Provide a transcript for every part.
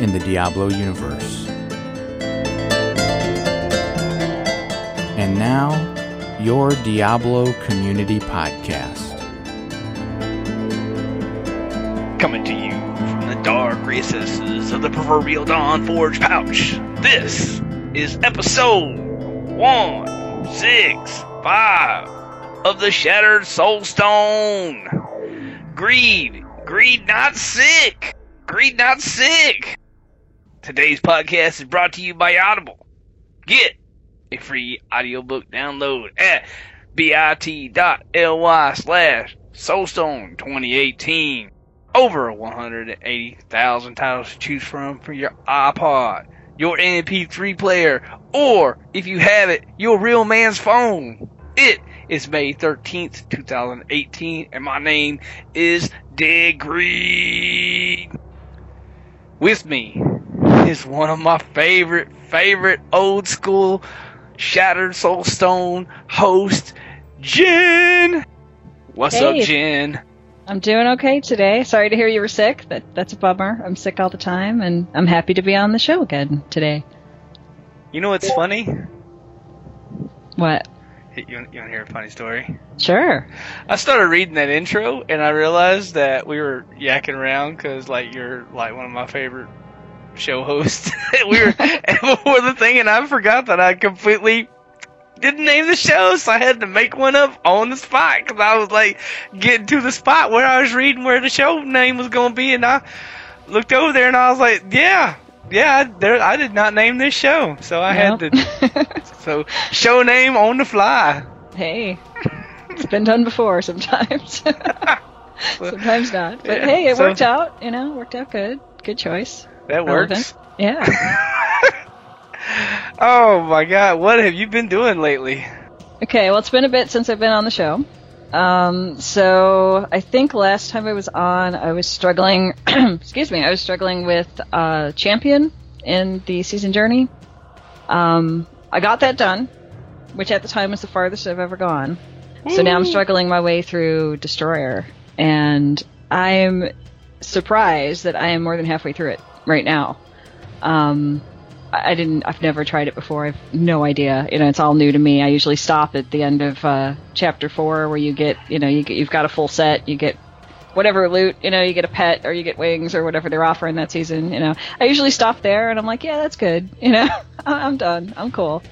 in the Diablo universe. And now, your Diablo Community Podcast. Coming to you from the dark recesses of the proverbial Dawn Forge pouch. This is episode 165 of the Shattered Soulstone. Greed, greed not sick, greed not sick. Today's podcast is brought to you by Audible. Get a free audiobook download at bit.ly slash soulstone 2018 over 180,000 titles to choose from for your iPod, your MP3 player, or if you have it, your real man's phone. It is May 13th, 2018, and my name is Dead Greed. With me is one of my favorite, favorite old school Shattered Soulstone host, Jen. What's Hey. up, Jen? I'm doing okay today. Sorry to hear you were sick. That that's a bummer. I'm sick all the time, and I'm happy to be on the show again today. You know what's funny? What? You, you want to hear a funny story? Sure. I started reading that intro and I realized that we were yakking around because like you're like one of my favorite show host. we were before the thing and I forgot that I completely didn't name the show, so I had to make one up on the spot because I was like getting to the spot where I was reading where the show name was going to be, and I looked over there and I was like, yeah. Yeah, I, there, I did not name this show, so I had to. So, show name on the fly. hey, it's been done before sometimes. sometimes not. But Yeah, hey, it so- worked out. You know, worked out good. Good choice. That works. Yeah. Oh my god, what have you been doing lately? Okay, well, it's been a bit since I've been on the show. Um, so I think last time I was on, I was struggling. excuse me, I was struggling with uh, champion in the season journey. Um, I got that done, which at the time was the farthest I've ever gone. So now I'm struggling my way through destroyer, and I'm surprised that I am more than halfway through it right now. Um, I didn't. I've never tried it before. I've no idea. You know, it's all new to me. I usually stop at the end of uh, chapter four, where you get, you know, you get, you've got a full set. You get whatever loot. You know, you get a pet or you get wings or whatever they're offering that season. You know, I usually stop there, and I'm like, yeah, that's good. You know, I'm done. I'm cool.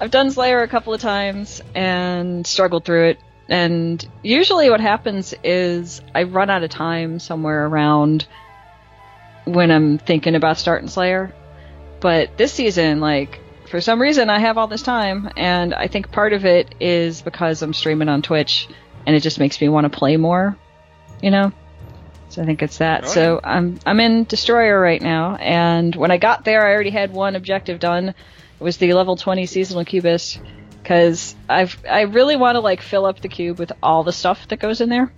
I've done Slayer a couple of times and struggled through it. And usually, what happens is I run out of time somewhere around when I'm thinking about starting Slayer. But this season, like, for some reason, I have all this time, and I think part of it is because I'm streaming on Twitch, and it just makes me want to play more, you know. So I think it's that. So I'm I'm in Destroyer right now, and when I got there, I already had one objective done. It was the level 20 seasonal cubist, because I've I really want to like fill up the cube with all the stuff that goes in there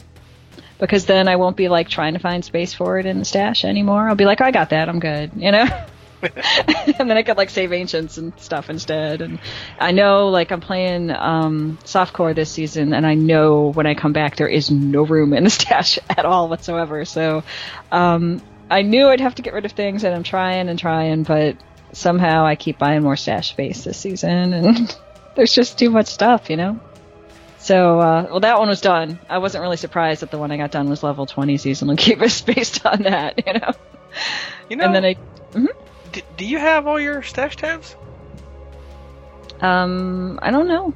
because then I won't be like trying to find space for it in the stash anymore. I'll be like, I got that, I'm good, you know. and then I could like save ancients and stuff instead. And I know like I'm playing um, softcore this season, and I know when I come back there is no room in the stash at all whatsoever. So um, I knew I'd have to get rid of things, and I'm trying and trying, but somehow I keep buying more stash space this season, and there's just too much stuff, you know. So, uh, well, that one was done. I wasn't really surprised that the one I got done was level 20 seasonal cubist based on that, you know. You know, and then I, d- do you have all your stash tabs? um, I don't know.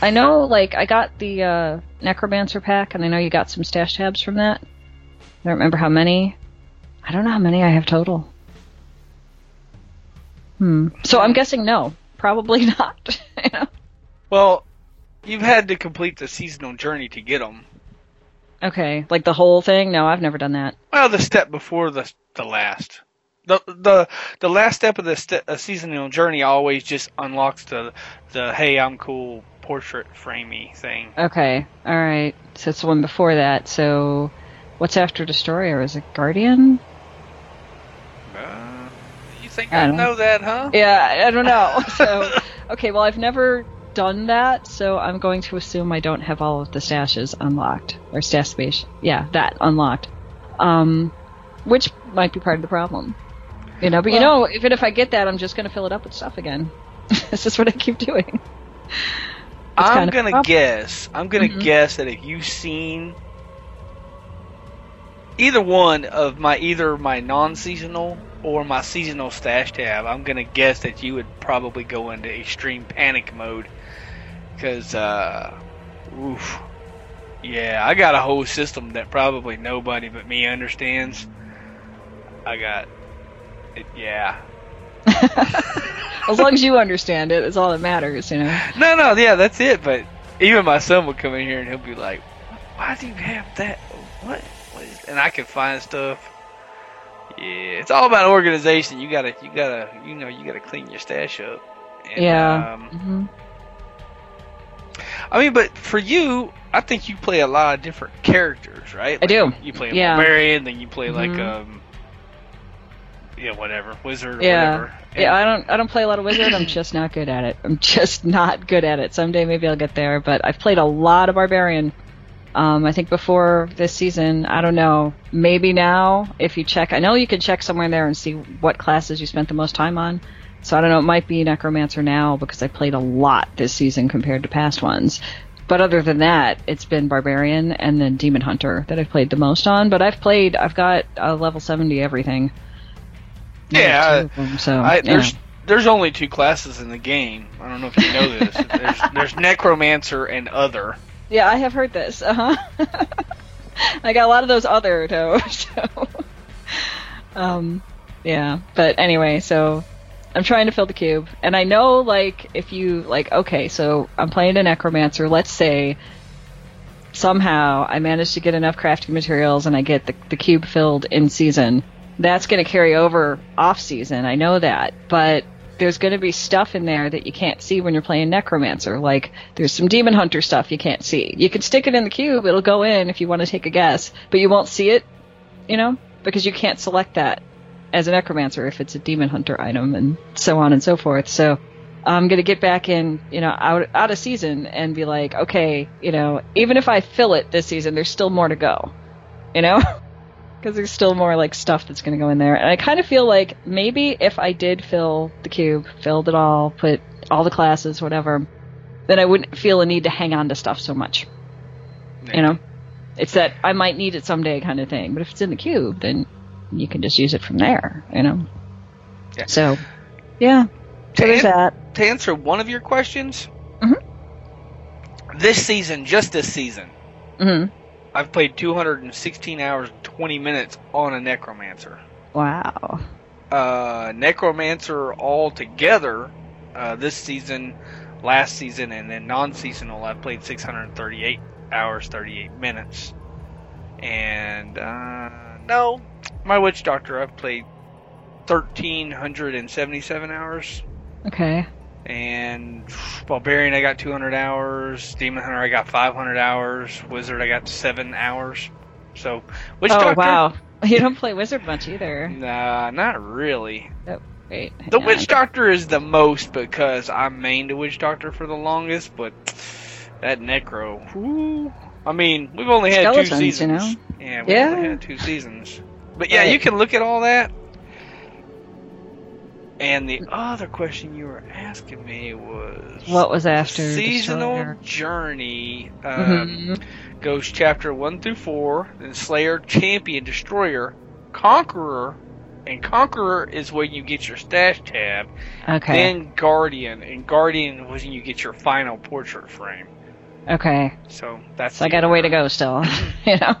I know, like, I got the uh, Necromancer pack, and I know you got some stash tabs from that. I don't remember how many. I don't know how many I have total. Hmm. So I'm guessing no. Probably not. you know? Well, you've had to complete the seasonal journey to get them. Okay, like the whole thing? No, I've never done that. Well, the step before the the last. the the the last step of the st- a seasonal journey always just unlocks the the hey I'm cool portrait framey thing. Okay, all right. So it's the one before that. So what's after Destroyer? Is it Guardian? Uh, you think I I, know that, huh? Yeah, I don't know. So okay, well I've never done that, so I'm going to assume I don't have all of the stashes unlocked or stash space. Yeah, that unlocked. Um, which might be part of the problem. You know, but you know, even if I get that, I'm just going to fill it up with stuff again. this is what I keep doing. It's I'm gonna guess. I'm gonna Mhm. guess that if you've seen either one of my either my non-seasonal or my seasonal stash tab, I'm gonna guess that you would probably go into extreme panic mode because, uh, oof, yeah, I got a whole system that probably nobody but me understands. I got, it, yeah. As long as you understand it, it, is all that matters. You know. No, no, yeah, that's it. But even my son would come in here and he'll be like, "Why do you have that? What? what is?" And I can find stuff. Yeah, it's all about organization. You gotta, you gotta, you know, you gotta clean your stash up. And, Yeah. Um, hmm I mean, but for you, I think you play a lot of different characters, right? I do. You play a Yeah. barbarian, then you play like Mhm. um, yeah, whatever, wizard or Yeah. whatever. Yeah, I don't I don't play a lot of wizard. I'm just not good at it. I'm just not good at it. Someday maybe I'll get there, but I've played a lot of barbarian. Um, I think before this season, I don't know. Maybe now, if you check, I know you can check somewhere in there and see what classes you spent the most time on. So I don't know. It might be necromancer now because I played a lot this season compared to past ones. But other than that, it's been barbarian and then demon hunter that I've played the most on. But I've played, I've got uh, level seventy everything. Yeah, them, so I, yeah. there's there's only two classes in the game. I don't know if you know this. there's, there's necromancer and other. Yeah, I have heard this. Uh huh. I got a lot of those other though. So, um, yeah. But anyway, so I'm trying to fill the cube, and I know like if you like, okay, so I'm playing a necromancer. Let's say somehow I manage to get enough crafting materials, and I get the the cube filled in season. That's going to carry over off season. I know that, but there's going to be stuff in there that you can't see when you're playing necromancer. Like there's some demon hunter stuff you can't see. You can stick it in the cube; it'll go in if you want to take a guess, but you won't see it, you know, because you can't select that as a necromancer if it's a demon hunter item, and so on and so forth. So I'm gonna get back in, you know, out out of season and be like, okay, you know, even if I fill it this season, there's still more to go, you know. Because there's still more like stuff that's going to go in there, and I kind of feel like maybe if I did fill the cube, filled it all, put all the classes, whatever, then I wouldn't feel a need to hang on to stuff so much. You know, it's that I might need it someday kind of thing. But if it's in the cube, then you can just use it from there. You know. Yeah. So, yeah. So To an- that. to answer one of your questions, Mhm. this season, just this season, hmm I've played 216 hours and 20 minutes on a necromancer. Wow. Uh, necromancer altogether, uh, this season, last season, and then non-seasonal, I've played 638 hours, 38 minutes. And uh, no, my witch doctor, I've played 1,377 hours. Okay. And Barbarian, I got 200 hours. Demon Hunter, I got 500 hours. Wizard, I got 7 hours. So, Witch oh Doctor? wow. You don't play wizard much either. Nah, not really. Oh, Wait. hang The. Witch Doctor is the most because I mained a Witch Doctor for the longest, but that Necro. I mean, we've only had two Skeletons, seasons. you know? Yeah, we've Yeah. only had two seasons. But yeah, Right. you can look at all that. And the other question you were asking me was What was after seasonal journey um, Mhm. goes chapter one through four, then Slayer, Champion, Destroyer, Conqueror, and Conqueror is when you get your stash tab. Okay. Then Guardian, and Guardian was when you get your final portrait frame. okay. So that's So I got a way to go still. you know.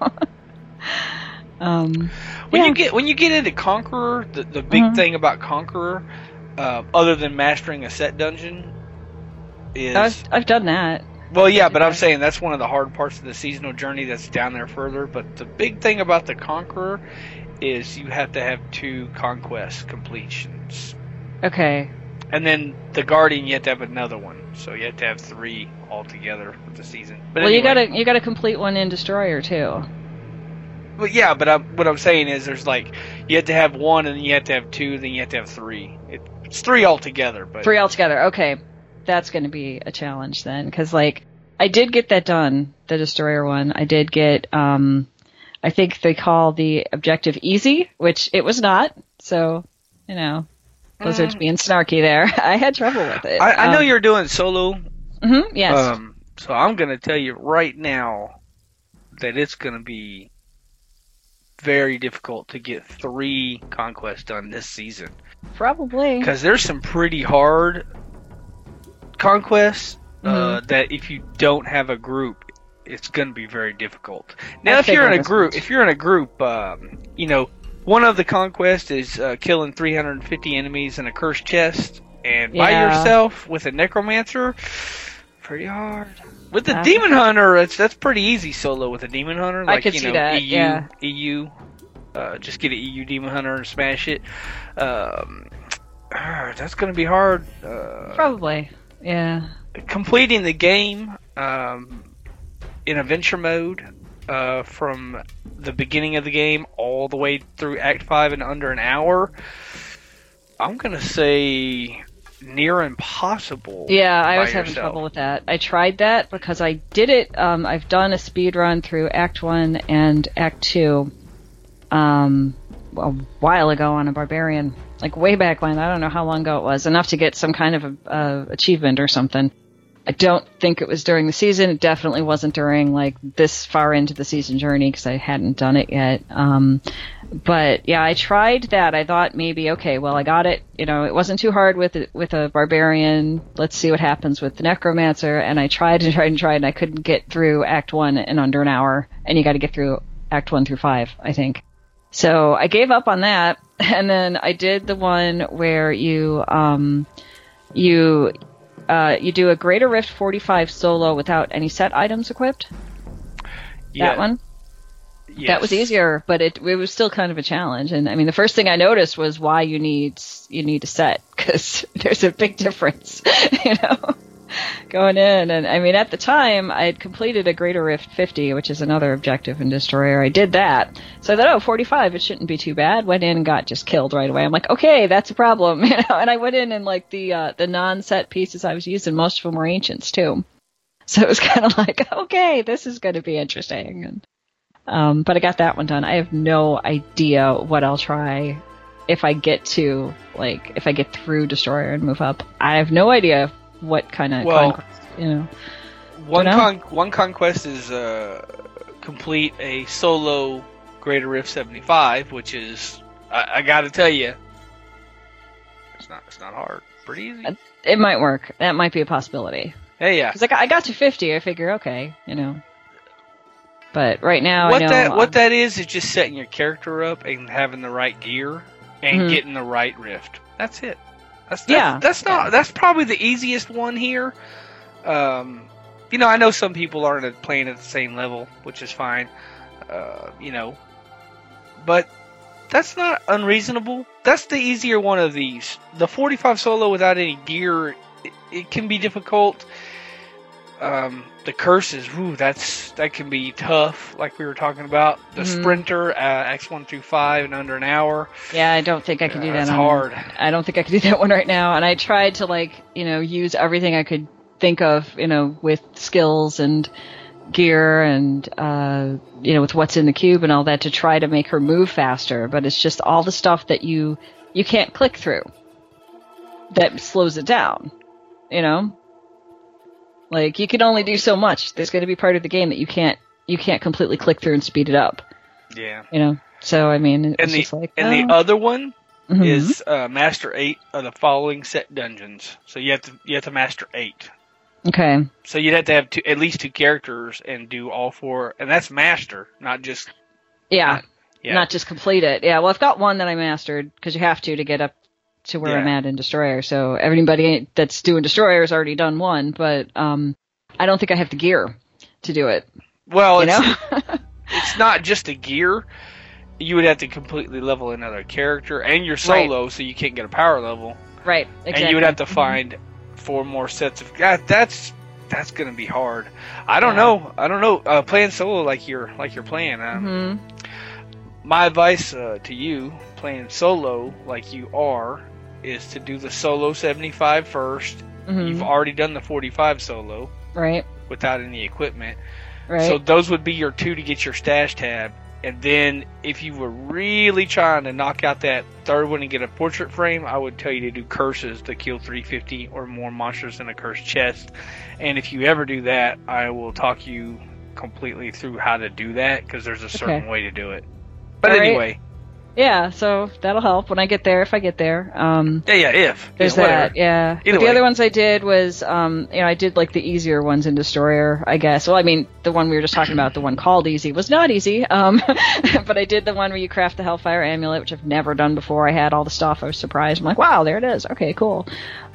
um. When yeah. you get when you get into Conqueror, the, the big Mhm. thing about Conqueror, uh, other than mastering a set dungeon, is I've I've done that. well, yeah, but I'm saying that's one of the hard parts of the seasonal journey that's down there further. But the big thing about the Conqueror is you have to have two conquest completions, Okay. and then the guardian you have to have another one. So you have to have three altogether for the season. But well, you gotta you gotta complete one in Destroyer too. Well, yeah, but I'm, what I'm saying is, there's like you have to have one, and then you have to have two, then you have to have three. It, it's three altogether, but Three altogether. Okay, that's going to be a challenge then, because like I did get that done, the Destroyer one. I did get. um I think they call the objective easy, which it was not. So, you know, Blizzard's being snarky there. I had trouble with it. Mm. I, I know Um, you're doing solo. mhm, yes. Um, so I'm gonna tell you right now that it's gonna be very difficult to get three conquests done this season Probably. because there's some pretty hard conquests uh, Mm-hmm. that if you don't have a group, it's going to be very difficult. Now, I if you're in a group, much. if you're in a group, um, you know, one of the conquests is uh, killing 350 enemies in a cursed chest, and by yourself with a necromancer, pretty hard. With the Uh, demon hunter, it's that's pretty easy solo with a demon hunter. Like could you see know, that, EU, yeah. EU. Uh, just get an EU demon hunter and smash it. Um, that's gonna be hard. Uh, Probably. Yeah. completing the game um, in adventure mode uh, from the beginning of the game all the way through Act Five in under an hour. I'm gonna say near impossible. Yeah, I was having yourself. trouble with that. I tried that because I did it. Um, I've done a speed run through Act One and Act Two, um, a while ago on a barbarian, like way back when. I don't know how long ago it was. Enough to get some kind of a, uh, achievement or something. I don't think it was during the season. It definitely wasn't during like this far into the season journey because I hadn't done it yet. Um, but yeah, I tried that. I thought maybe okay, well, I got it. You know, it wasn't too hard with with a barbarian. Let's see what happens with the necromancer. And I tried and tried and tried, and I couldn't get through Act One in under an hour. And you got to get through Act One through five, I think. So I gave up on that, and then I did the one where you um, you uh, you do a Greater Rift 45 solo without any set items equipped. Yeah, That one. yes. That was easier, but it it was still kind of a challenge. And I mean, the first thing I noticed was why you need you need a set because there's a big difference, you know, going in. And I mean, at the time, I had completed a Greater Rift 50, which is another objective in Destroyer. I did that, so I thought, oh, 45, it shouldn't be too bad. Went in and got just killed right away. I'm like, okay, that's a problem, you know. And I went in and like the uh, the non-set pieces I was using, most of them were ancients too. So it was kind of like, okay, this is going to be interesting. And um, but I got that one done. I have no idea what I'll try if I get to like if I get through Destroyer and move up. I have no idea what kind of Well- conquest, you know. One con- one conquest is uh, complete a solo Greater Rift 75, which is I, I got to tell you, it's not it's not hard, pretty easy. Uh, It might work. That might be a possibility. Hey, yeah. Because I got, I got to 50. I figure, okay, you know. But right now, what I know that what that is is just setting your character up and having the right gear and Mhm. getting the right rift. That's it. That's, that's Yeah, That's not. yeah. That's probably the easiest one here. Um, you know, I know some people aren't playing at the same level, which is fine. Uh, you know, but that's not unreasonable. That's the easier one of these. The 45 solo without any gear, it, it can be difficult. Um, the curses, ooh, that's that can be tough. Like we were talking about, the Mhm. sprinter, uh, Acts one through five in under an hour. Yeah, I don't think I can do that. that's on- hard. I don't think I could do that one right now. And I tried to like, you know, use everything I could think of, you know, with skills and gear and uh, you know, with what's in the cube and all that to try to make her move faster. But it's just all the stuff that you you can't click through that slows it down. You know, like you can only do so much. There's going to be part of the game that you can't you can't completely click through and speed it up. Yeah. You know, so I mean, it's And the just like and oh. the other one Mhm. is uh, master eight of the following set dungeons. So you have to you have to master eight. okay. So you'd have to have two, at least two characters and do all four, and that's master, not just Yeah. yeah. not just complete it. Yeah, well, I've got one that I mastered because you have to to get up to where Yeah. I'm at in Destroyer. So everybody that's doing Destroyer has already done one, but um, I don't think I have the gear to do it. well, You it's, know? it's not just a gear. you would have to completely level another character and your Right. solo, so you can't get a power level, Right. Exactly. and you would have to find four more sets of. God, that's that's gonna be hard. I don't Yeah. know. I don't know. Uh, playing solo like you're like you're playing. Um, Mhm. My advice uh, to you playing solo like you are is to do the solo 75 first. Mhm. You've already done the 45 solo Right. without any equipment. Right. So those would be your two to get your stash tab. And then if you were really trying to knock out that third one and get a portrait frame, I would tell you to do curses to kill 350 or more monsters in a cursed chest. And if you ever do that, I will talk you completely through how to do that because there's a certain Okay. way to do it. But All anyway, yeah. So that'll help when I get there, if I get there. Um, yeah, yeah, if There's yeah, that, yeah. The way. other ones I did was, um, you know, I did like the easier ones in Destroyer, I guess. Well, I mean, the one we were just talking about, the one called easy, was not easy. Um, but I did the one where you craft the Hellfire Amulet, which I've never done before. I had all the stuff. I was surprised. I'm like, wow, there it is. Okay, cool.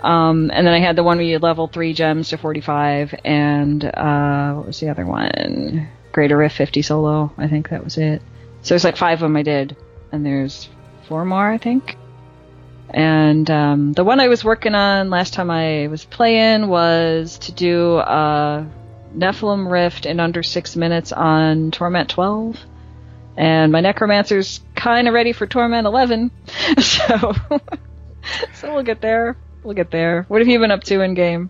Um, and then I had the one where you level three gems to 45, and uh, what was the other one? Greater Rift 50 solo. I think that was it. So there's like five of them I did, and there's four more, I think. And um, the one I was working on last time I was playing was to do a Nephilim Rift in under six minutes on Torment 12. And my Necromancer's kind of ready for Torment 11. so, so we'll get there. We'll get there. What have you been up to in game?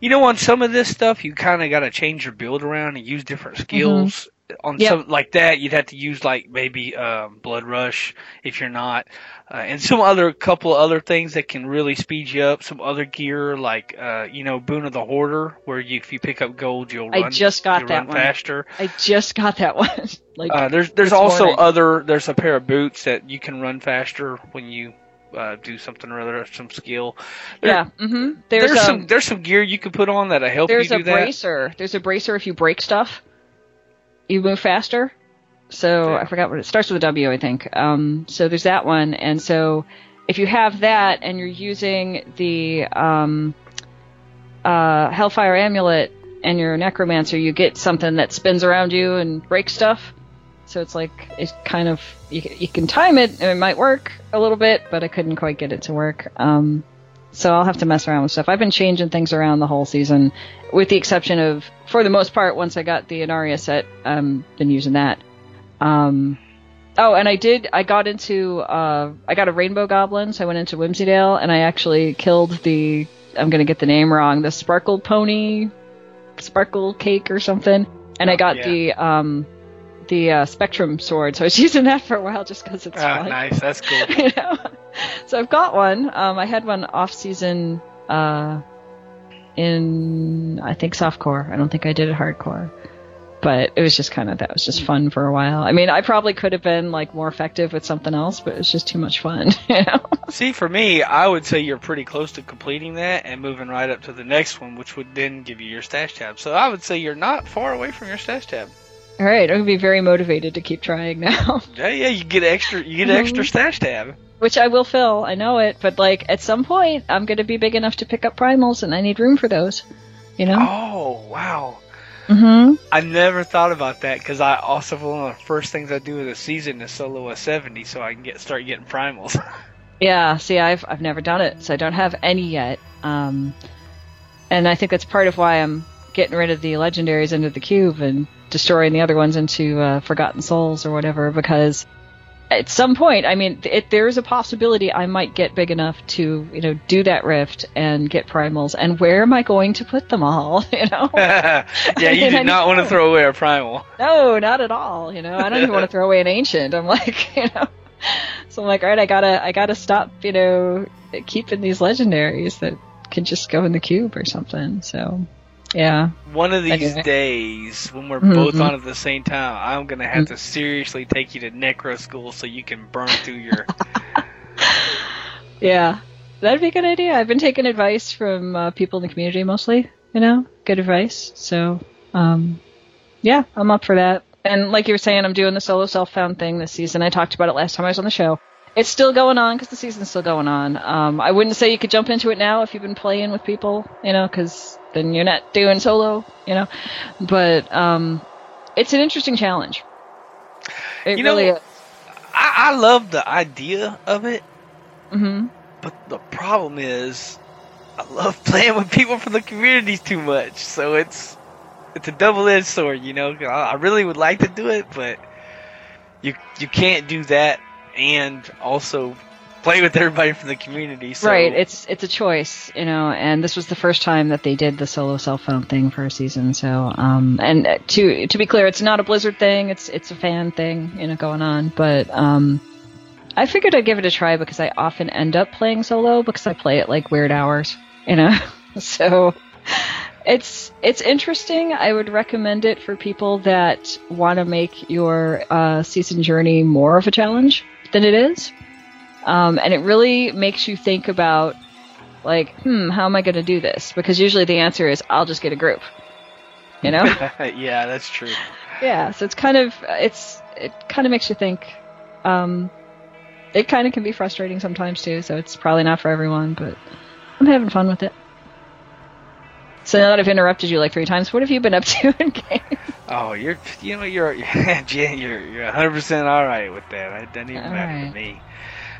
You know, on some of this stuff, you kind of got to change your build around and use different skills. On Yep. some like that, you'd have to use like maybe um, Blood Rush if you're not, uh, and some other couple other things that can really speed you up. Some other gear like uh, you know Boon of the Hoarder, where you, if you pick up gold, you'll I run. just got that one. faster. I just got that one. like, Uh, there's there's also morning. other there's a pair of boots that you can run faster when you uh, do something or other, some skill. There- yeah. hmm There's, There's, some um, there's some gear you can put on that'll help there's you a do that. bracer. There's a bracer if you break stuff, you move faster. So Yeah. I forgot what it starts with a W, I think. Um, so there's that one, and so if you have that and you're using the um, uh, Hellfire Amulet and you're a Necromancer, you get something that spins around you and breaks stuff. So it's like it kind of you, you can time it and it might work a little bit, but I couldn't quite get it to work. Um, so I'll have to mess around with stuff. I've been changing things around the whole season, with the exception of, for the most part, once I got the Inaria set, I've been using that. Um, oh, and I did. I got into. Uh, I got a Rainbow Goblin, so I went into Whimsydale, and I actually killed the. I'm gonna get the name wrong. The Sparkle Pony, Sparkle Cake or something, and I got Yeah. the um, the uh, Spectrum Sword. So I was using that for a while just because it's Ah, fun. nice, that's cool. you know. So I've got one. Um, I had one off season uh, in I think softcore. I don't think I did it hardcore, but it was just kind of that was just fun for a while. I mean, I probably could have been like more effective with something else, but it was just too much fun. You know? See, for me, I would say you're pretty close to completing that and moving right up to the next one, which would then give you your stash tab. So I would say you're not far away from your stash tab. All right, I'm gonna be very motivated to keep trying now, Yeah, yeah, you get extra, you get extra Mhm. stash tab. which I will fill. I know it, but like at some point, I'm gonna be big enough to pick up primals, and I need room for those. You know. Oh, wow. Mm-hmm. I never thought about that because I also one of the first things I do in the season is solo a 70 so I can get start getting primals. Yeah, see, I've I've never done it, so I don't have any yet. Um, and I think that's part of why I'm getting rid of the legendaries into the cube and destroying the other ones into uh, Forgotten Souls or whatever. Because at some point, I mean, it, there is a possibility I might get big enough to, you know, do that rift and get primals. And where am I going to put them all? You know, yeah, you do not want to throw away a primal. no, not at all. You know, I don't even want to throw away an ancient. I'm like, you know, so I'm like, all right, I gotta, I gotta stop, you know, keeping these legendaries that can just go in the cube or something. So, yeah, One of these days, when we're both Mhm. on at the same time, I'm gonna have to seriously take you to necro school so you can burn through your. yeah, that'd be a good idea. I've been taking advice from uh, people in the community mostly. You know, good advice. So, um, yeah, I'm up for that. And like you were saying, I'm doing the solo self-found thing this season. I talked about it last time I was on the show. It's still going on because the season's still going on. Um, I wouldn't say you could jump into it now if you've been playing with people, you know, because then you're not doing solo, you know. But um, it's an interesting challenge. It You know, is. I, I love the idea of it, hmm but the problem is, I love playing with people from the communities too much. So it's it's a double edged sword, you know. I, I really would like to do it, but you you can't do that and also play with everybody from the community. So Right. It's it's a choice, you know. And this was the first time that they did the solo self-found thing for a season. So, um, and to to be clear, it's not a Blizzard thing. It's it's a fan thing, you know, going on. But um, I figured I'd give it a try because I often end up playing solo because I play at like weird hours, you know. so it's it's interesting. I would recommend it for people that want to make your uh, season journey more of a challenge than it is. Um, and it really makes you think about, like, hmm, how am I going to do this? Because usually the answer is, I'll just get a group. You know? yeah, that's true. yeah. So it's kind of it's it kind of makes you think. Um, it kind of can be frustrating sometimes too. So it's probably not for everyone, but I'm having fun with it. So now that I've interrupted you like three times, what have you been up to in game? Oh, you're you know you're you're you're 100 percent all right with that. It doesn't even All matter right. to me.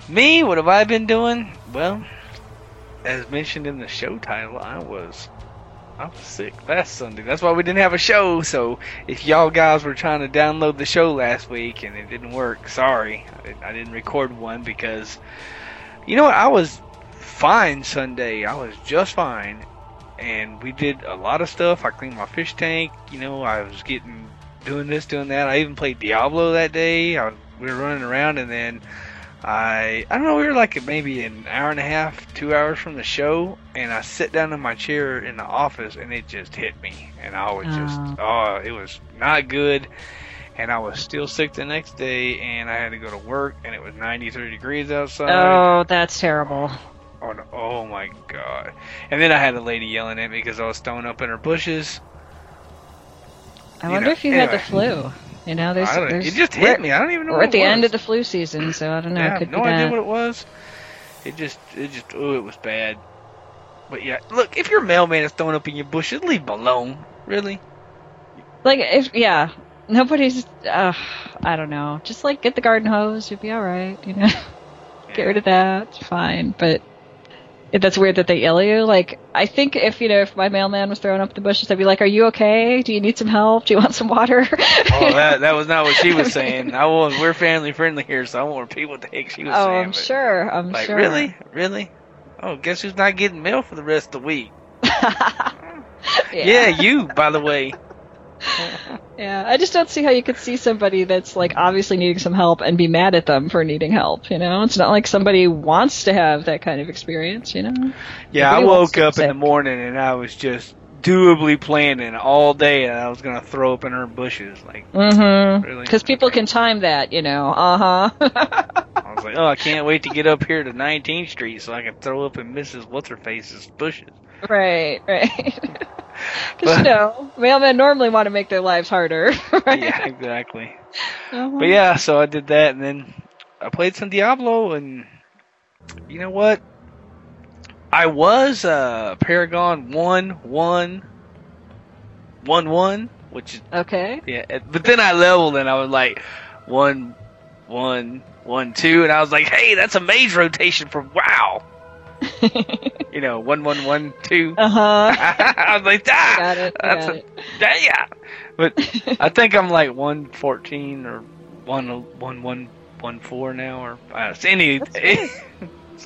Me, what have I been doing? Well, as mentioned in the show title, I was I was sick last Sunday. That's why we didn't have a show. So if y'all guys were trying to download the show last week and it didn't work, sorry, I didn't, record one because you know what? I was fine Sunday. I was just fine, and we did a lot of stuff. I cleaned my fish tank. You know, I was getting doing this, doing that. I even played Diablo that day. I, we were running around, and then I I don't know. We were like maybe an hour and a half, two hours from the show, and I sit down in my chair in the office, and it just hit me, and I was just Oh. oh, it was not good. And I was still sick the next day, and I had to go to work, and it was 93 degrees outside. Oh, that's terrible. Oh, no. oh my god. And then I had a lady yelling at me because I was throwing up in her bushes. I You wonder know, if you had the flu. You know, there's, there's it just hit me. I don't even know We're what at the it end of the flu season, so I don't know. yeah, I it could no be idea that. what it was. It just, it just, oh, it was bad. But yeah, look, if your mailman is throwing up in your bushes, leave him alone. Really? Like, if yeah, nobody's. Uh, I don't know. Just like get the garden hose, you'll be all right. You know, get rid of that. It's fine. But that's weird that they yell you. Like, I think if you know, if my mailman was throwing up the bushes, I'd be like, "Are you okay? Do you need some help? Do you want some water?" Oh, that that was not what she was saying. I was. We're family friendly here, so I want people what the heck she was oh, saying. I'm but, sure. I'm Like sure. really, really. Oh, guess who's not getting mail for the rest of the week? Yeah, you, by the way. Yeah, I just don't see how you could see somebody that's like obviously needing some help and be mad at them for needing help. You know, it's not like somebody wants to have that kind of experience. You know. Yeah, I Nobody wants woke up in the morning and I was just doably planning all day and I was gonna throw up in her bushes. Like Mm-hmm. Really? Because people can time that. You know. Uh huh. I was like, oh, I can't wait to get up here to 19th Street so I can throw up in Mrs. What's her face's bushes. Right. Right. Because you know, mailmen normally want to make their lives harder. Right? Yeah, exactly. Uh-huh. But yeah, so I did that and then I played some Diablo and you know what? I was uh Paragon one one one one, which is Okay. Yeah, but then I leveled and I was like one, one, one, two, and I was like, hey, that's a mage rotation from WoW. You know, one, one, one, two. Uh huh. I was like, ah, Got it. that's Got a it. yeah. But I think I'm like one fourteen or one, one, one, one four now, or uh, any.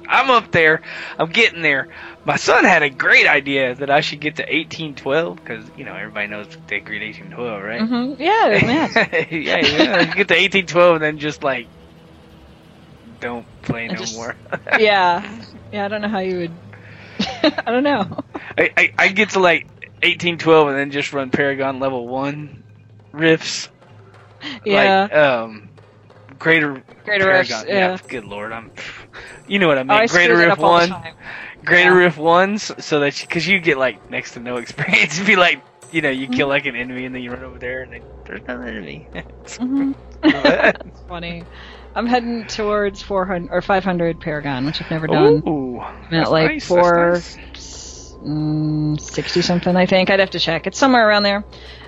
I'm up there. I'm getting there. My son had a great idea that I should get to 1812 because you know everybody knows they agreed 1812, right? hmm Yeah. Yeah, yeah. Get to eighteen twelve and then just like don't play no just- more. yeah. Yeah. I don't know how you would. I don't know. I, I I get to like eighteen twelve and then just run Paragon level one rifts. Yeah. Like um greater Greater Paragon. Rifts, yeah. Good lord, I'm. You know what I mean? Oh, I greater riff up all the one, greater Yeah. riff ones, so that because you get like next to no experience. It'd be like you know you kill Mm-hmm. like an enemy and then you run over there and then there's no enemy. Mhm. It's funny. I'm heading towards 400 or 500 Paragon, which I've never done. Ooh, I'm at like nice, four, nice. mm, 60 something, I think. I'd have to check. It's somewhere around there.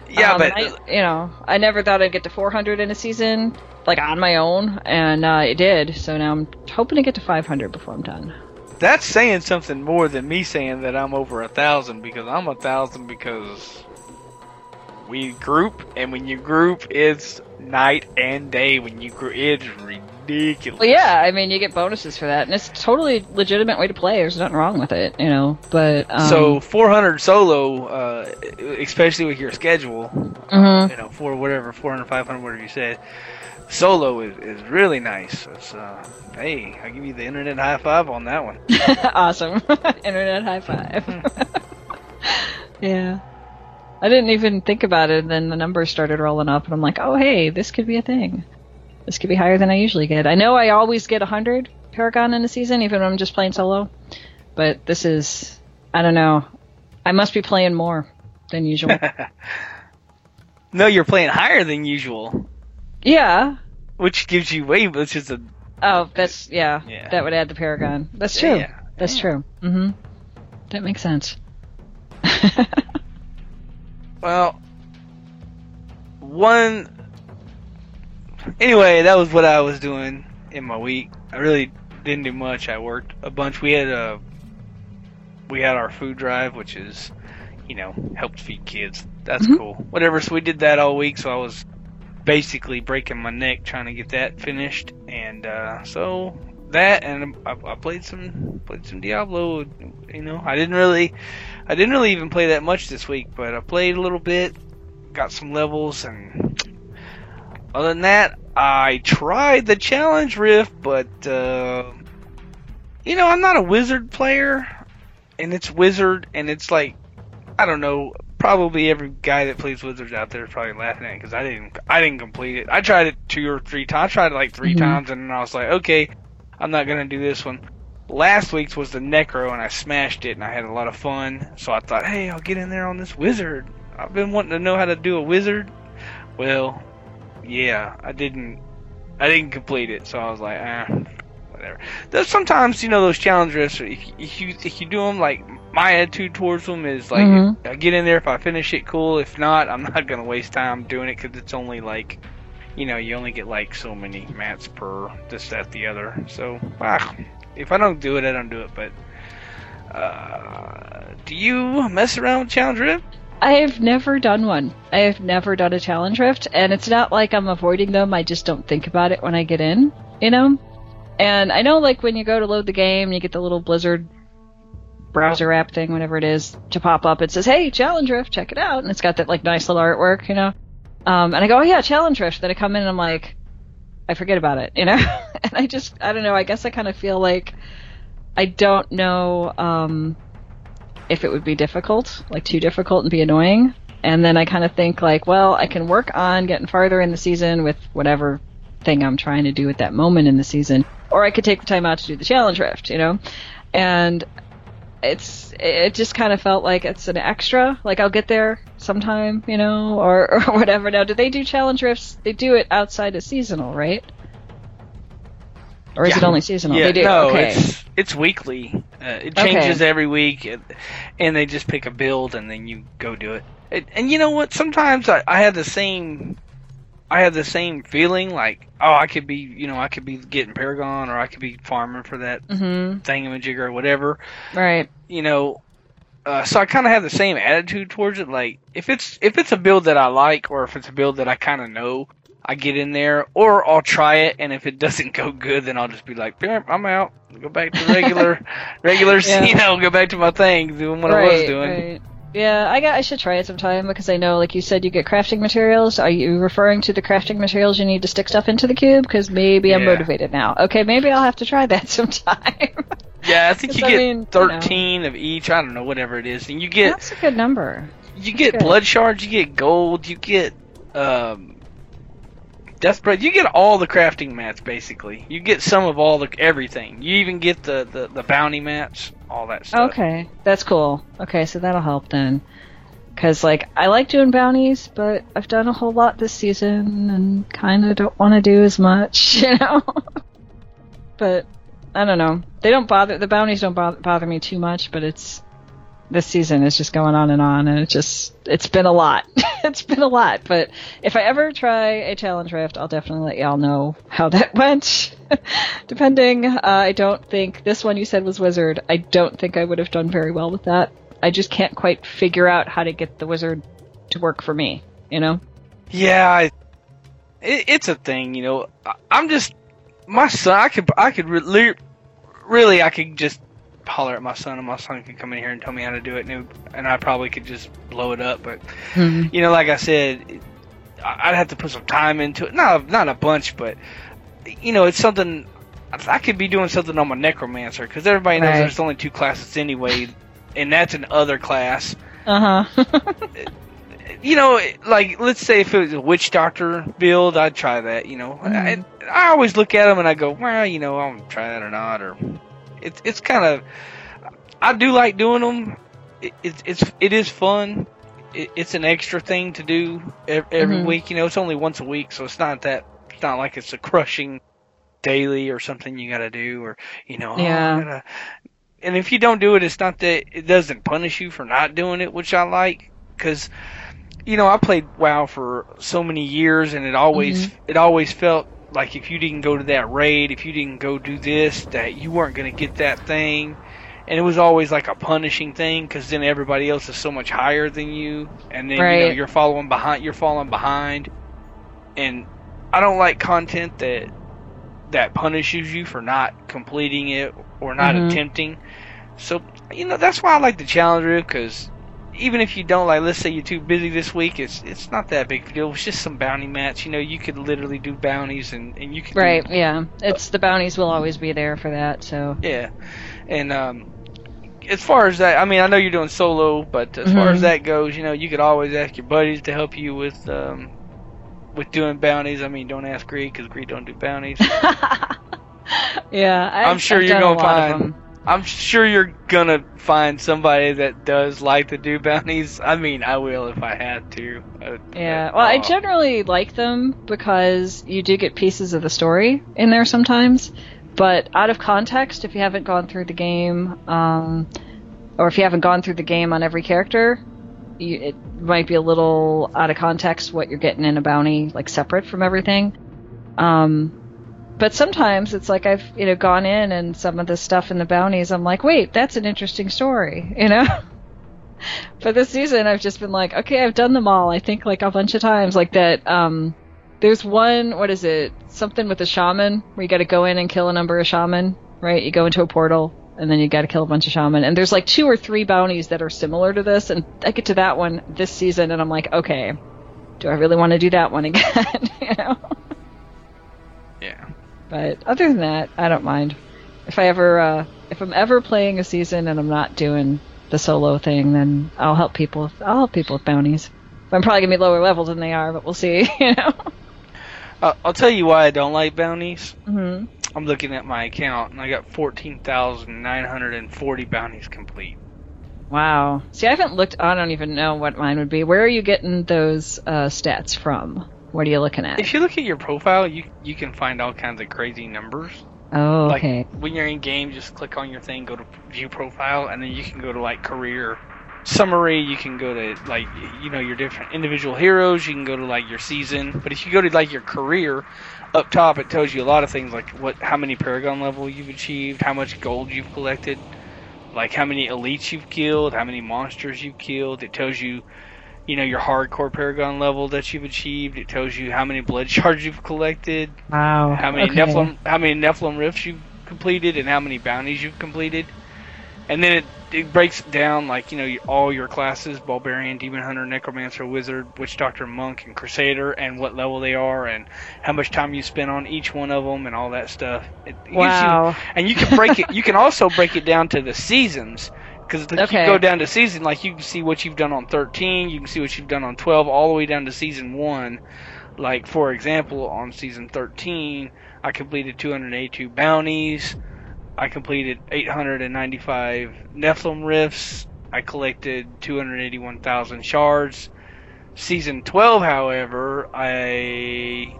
Yeah, Um, but I, you know, I never thought I'd get to 400 in a season, like on my own, and uh, it did. So now I'm hoping to get to 500 before I'm done. that's saying something more than me saying that I'm over a thousand because I'm a thousand because we group, and when you group, it's night and day. When you group, it's ridiculous. Well, yeah, I mean, you get bonuses for that, and it's a totally legitimate way to play. There's nothing wrong with it, you know. But um, so 400 solo, uh, especially with your schedule, mhm. you know, for whatever 400, 500, whatever you said, solo is, is really nice. It's uh, hey, I give you the internet high five on that one. awesome, internet high five. yeah, I didn't even think about it. And then the numbers started rolling up, and I'm like, oh hey, this could be a thing. This could be higher than I usually get. I know I always get 100 Paragon in a season, even when I'm just playing solo. But this is, I don't know. I must be playing more than usual. No, you're playing higher than usual, yeah. which gives you way, which is a Oh, that's yeah, Yeah. That would add the Paragon. That's true. Yeah, That's yeah. true. Mm-hmm. That makes sense. Well, one. Anyway, that was what I was doing in my week. I really didn't do much. I worked a bunch. We had a. We had our food drive, which is, you know, helped feed kids. That's Mhm. cool. Whatever. So we did that all week. So I was basically breaking my neck trying to get that finished, and uh, so that and I, I played some played some Diablo. You know, I didn't really I didn't really even play that much this week, but I played a little bit, got some levels, and other than that, I tried the challenge rift, but uh, you know, I'm not a wizard player, and it's wizard, and it's like I don't know. Probably every guy that plays wizards out there is probably laughing at because I didn't. I didn't complete it. I tried it two or three times. I tried it like 3 Mhm. times, and I was like, okay, I'm not gonna do this one. Last week's was the Necro, and I smashed it, and I had a lot of fun. So I thought, hey, I'll get in there on this wizard. I've been wanting to know how to do a wizard. Well, yeah, I didn't. I didn't complete it, so I was like, ah, whatever. There's sometimes, you know, those challenge rifts. If, if you if you do them, like my attitude towards them is like, Mhm. I get in there. If I finish it, cool. If not, I'm not gonna waste time doing it because it's only like, you know, you only get like so many mats per this, that, the other. So, ah, if I don't do it, I don't do it. But uh, do you mess around with challenge rift? I've never done one. I have never done a challenge rift, and it's not like I'm avoiding them. I just don't think about it when I get in, you know. And I know, like when you go to load the game, you get the little Blizzard browser app thing, whatever it is, to pop up. It says, "Hey, challenge rift, check it out," and it's got that like nice little artwork, you know. Um, and I go, "Oh yeah, challenge rift." Then I come in and I'm like, I forget about it, you know. and I just, I don't know. I guess I kind of feel like I don't know. Um, if it would be difficult, like too difficult and be annoying. And then I kind of think like, well, I can work on getting farther in the season with whatever thing I'm trying to do at that moment in the season, or I could take the time out to do the challenge rift, you know. And it's it just kind of felt like it's an extra. Like I'll get there sometime, you know, or or whatever. Now, do they do challenge rifts? They do it outside of seasonal, right? Or is Yeah. it only seasonal? Yeah, they do. no, okay. it's it's weekly. Uh, it Okay. changes every week, and, and they just pick a build and then you go do it. And, and you know what? Sometimes I, I have the same, I have the same feeling. Like, oh, I could be, you know, I could be getting Paragon, or I could be farming for that hmm thingamajig or whatever. Right. You know, uh, so I kind of have the same attitude towards it. Like, if it's if it's a build that I like, or if it's a build that I kind of know. I get in there, or I'll try it, and if it doesn't go good, then I'll just be like, "Pimp, I'm out. Go back to regular, regular, Yeah. you know, go back to my thing, doing what right, I was doing." Right. Yeah, I got. I should try it sometime because I know, like you said, you get crafting materials. Are you referring to the crafting materials you need to stick stuff into the cube? Because maybe I'm motivated now. Okay, maybe I'll have to try that sometime. Yeah, I think you I get mean, you know. 13 of each. I don't know, whatever it is, and you get That's a good number. you get good. blood shards, you get gold, you get um, death breath. You get all the crafting mats basically. You get some of all the everything. You even get the the, the bounty mats, all that stuff. Okay, that's cool. Okay, so that'll help then. Because, like, I like doing bounties, but I've done a whole lot this season and kind of don't want to do as much, you know? but, I don't know. They don't bother, the bounties don't bother, bother me too much, but it's, this season is just going on and on, and it's just it's been a lot. it's been a lot. But if I ever try a challenge rift, I'll definitely let y'all know how that went. Depending, uh, I don't think this one you said was wizard. I don't think I would have done very well with that. I just can't quite figure out how to get the wizard to work for me. You know? Yeah, I, it, it's a thing. You know, I, I'm just my son. I could I could really, really I could just holler at my son, and my son could come in here and tell me how to do it, and, it, and I probably could just blow it up. But Mhm. you know, like I said, I'd have to put some time into it. Not not a bunch, but you know, it's something. I could be doing something on my necromancer because everybody knows Right. there's only two classes anyway, and that's an other class. Uh huh. You know, like let's say if it was a witch doctor build, I'd try that. You know, Mhm. I, I always look at them and I go, well, you know, I'll try that or not, or it's it's kind of. I do like doing them. It, it's it's it is fun. It, it's an extra thing to do every, every Mhm. week. You know, it's only once a week, so it's not that. It's not like it's a crushing daily or something you got to do, or you know, oh, Yeah. gotta- and if you don't do it, it's not that it doesn't punish you for not doing it, which I like, because you know I played WoW for so many years, and it always it always felt like if you didn't go to that raid, if you didn't go do this, that you weren't going to get that thing, and it was always like a punishing thing, because then everybody else is so much higher than you, and then you know you're following behind, you're falling behind, and I don't like content that that punishes you for not completing it or not Mhm. attempting. So, you know, that's why I like the challenger because even if you don't like, let's say you're too busy this week, it's it's not that big a deal. It's just some bounty match. You know, you could literally do bounties and and you could do- right. Yeah. It's the bounties will always be there for that. So. yeah, and um, as far as that, I mean, I know you're doing solo, but as far Mhm. as that goes, you know, you could always ask your buddies to help you with um with doing bounties. I mean, don't ask Greed because Greed don't do bounties. yeah. I've, I'm sure I've you're gonna lot of find- them. I'm sure you're gonna find somebody that does like to do bounties. I mean, I will if I had to. Yeah, well, I uh, generally like them because you do get pieces of the story in there sometimes. But out of context, if you haven't gone through the game, um, or if you haven't gone through the game on every character, you, it might be a little out of context what you're getting in a bounty, like separate from everything. Um, but sometimes it's like I've you know gone in and some of the stuff in the bounties, I'm like, wait, that's an interesting story, you know. But this season, I've just been like, okay, I've done them all. I think like a bunch of times, like that. Um, there's one, what is it? Something with a shaman where you got to go in and kill a number of shaman, right? You go into a portal and then you got to kill a bunch of shaman. And there's like two or three bounties that are similar to this. And I get to that one this season, and I'm like, okay, do I really want to do that one again? you know. Yeah. But other than that, I don't mind. If I ever, uh, if I'm ever playing a season and I'm not doing the solo thing, then I'll help people. I'll help people with bounties. I'm probably gonna be lower level than they are, but we'll see. You know. Uh, I'll tell you why I don't like bounties. hmm I'm looking at my account and I got 14,940 bounties complete. Wow. See, I haven't looked. I don't even know what mine would be. Where are you getting those uh, stats from? What are you looking at? If you look at your profile, you you can find all kinds of crazy numbers. oh, like okay. when you're in game, just click on your thing, go to view profile, and then you can go to like career summary. You can go to like you know your different individual heroes. You can go to like your season. But if you go to like your career, up top it tells you a lot of things like what how many paragon level you've achieved, how much gold you've collected, like how many elites you've killed, how many monsters you've killed. It tells you. You know your hardcore paragon level that you've achieved. It tells you how many blood shards you've collected, Wow. how many okay. Nephilim how many Nephilim rifts you've completed and how many bounties you've completed. And then it, it breaks down like, you know, all your classes, barbarian, demon hunter, necromancer, wizard, witch doctor, monk, and crusader and what level they are and how much time you spent on each one of them and all that stuff. It gives you- Wow. and you can break it you can also break it down to the seasons because if Okay. you go down to season like you can see what you've done on 13 you can see what you've done on 12 all the way down to season 1 like for example on season 13 i completed 282 bounties i completed 895 nephilim rifts i collected 281000 shards. Season 12 however i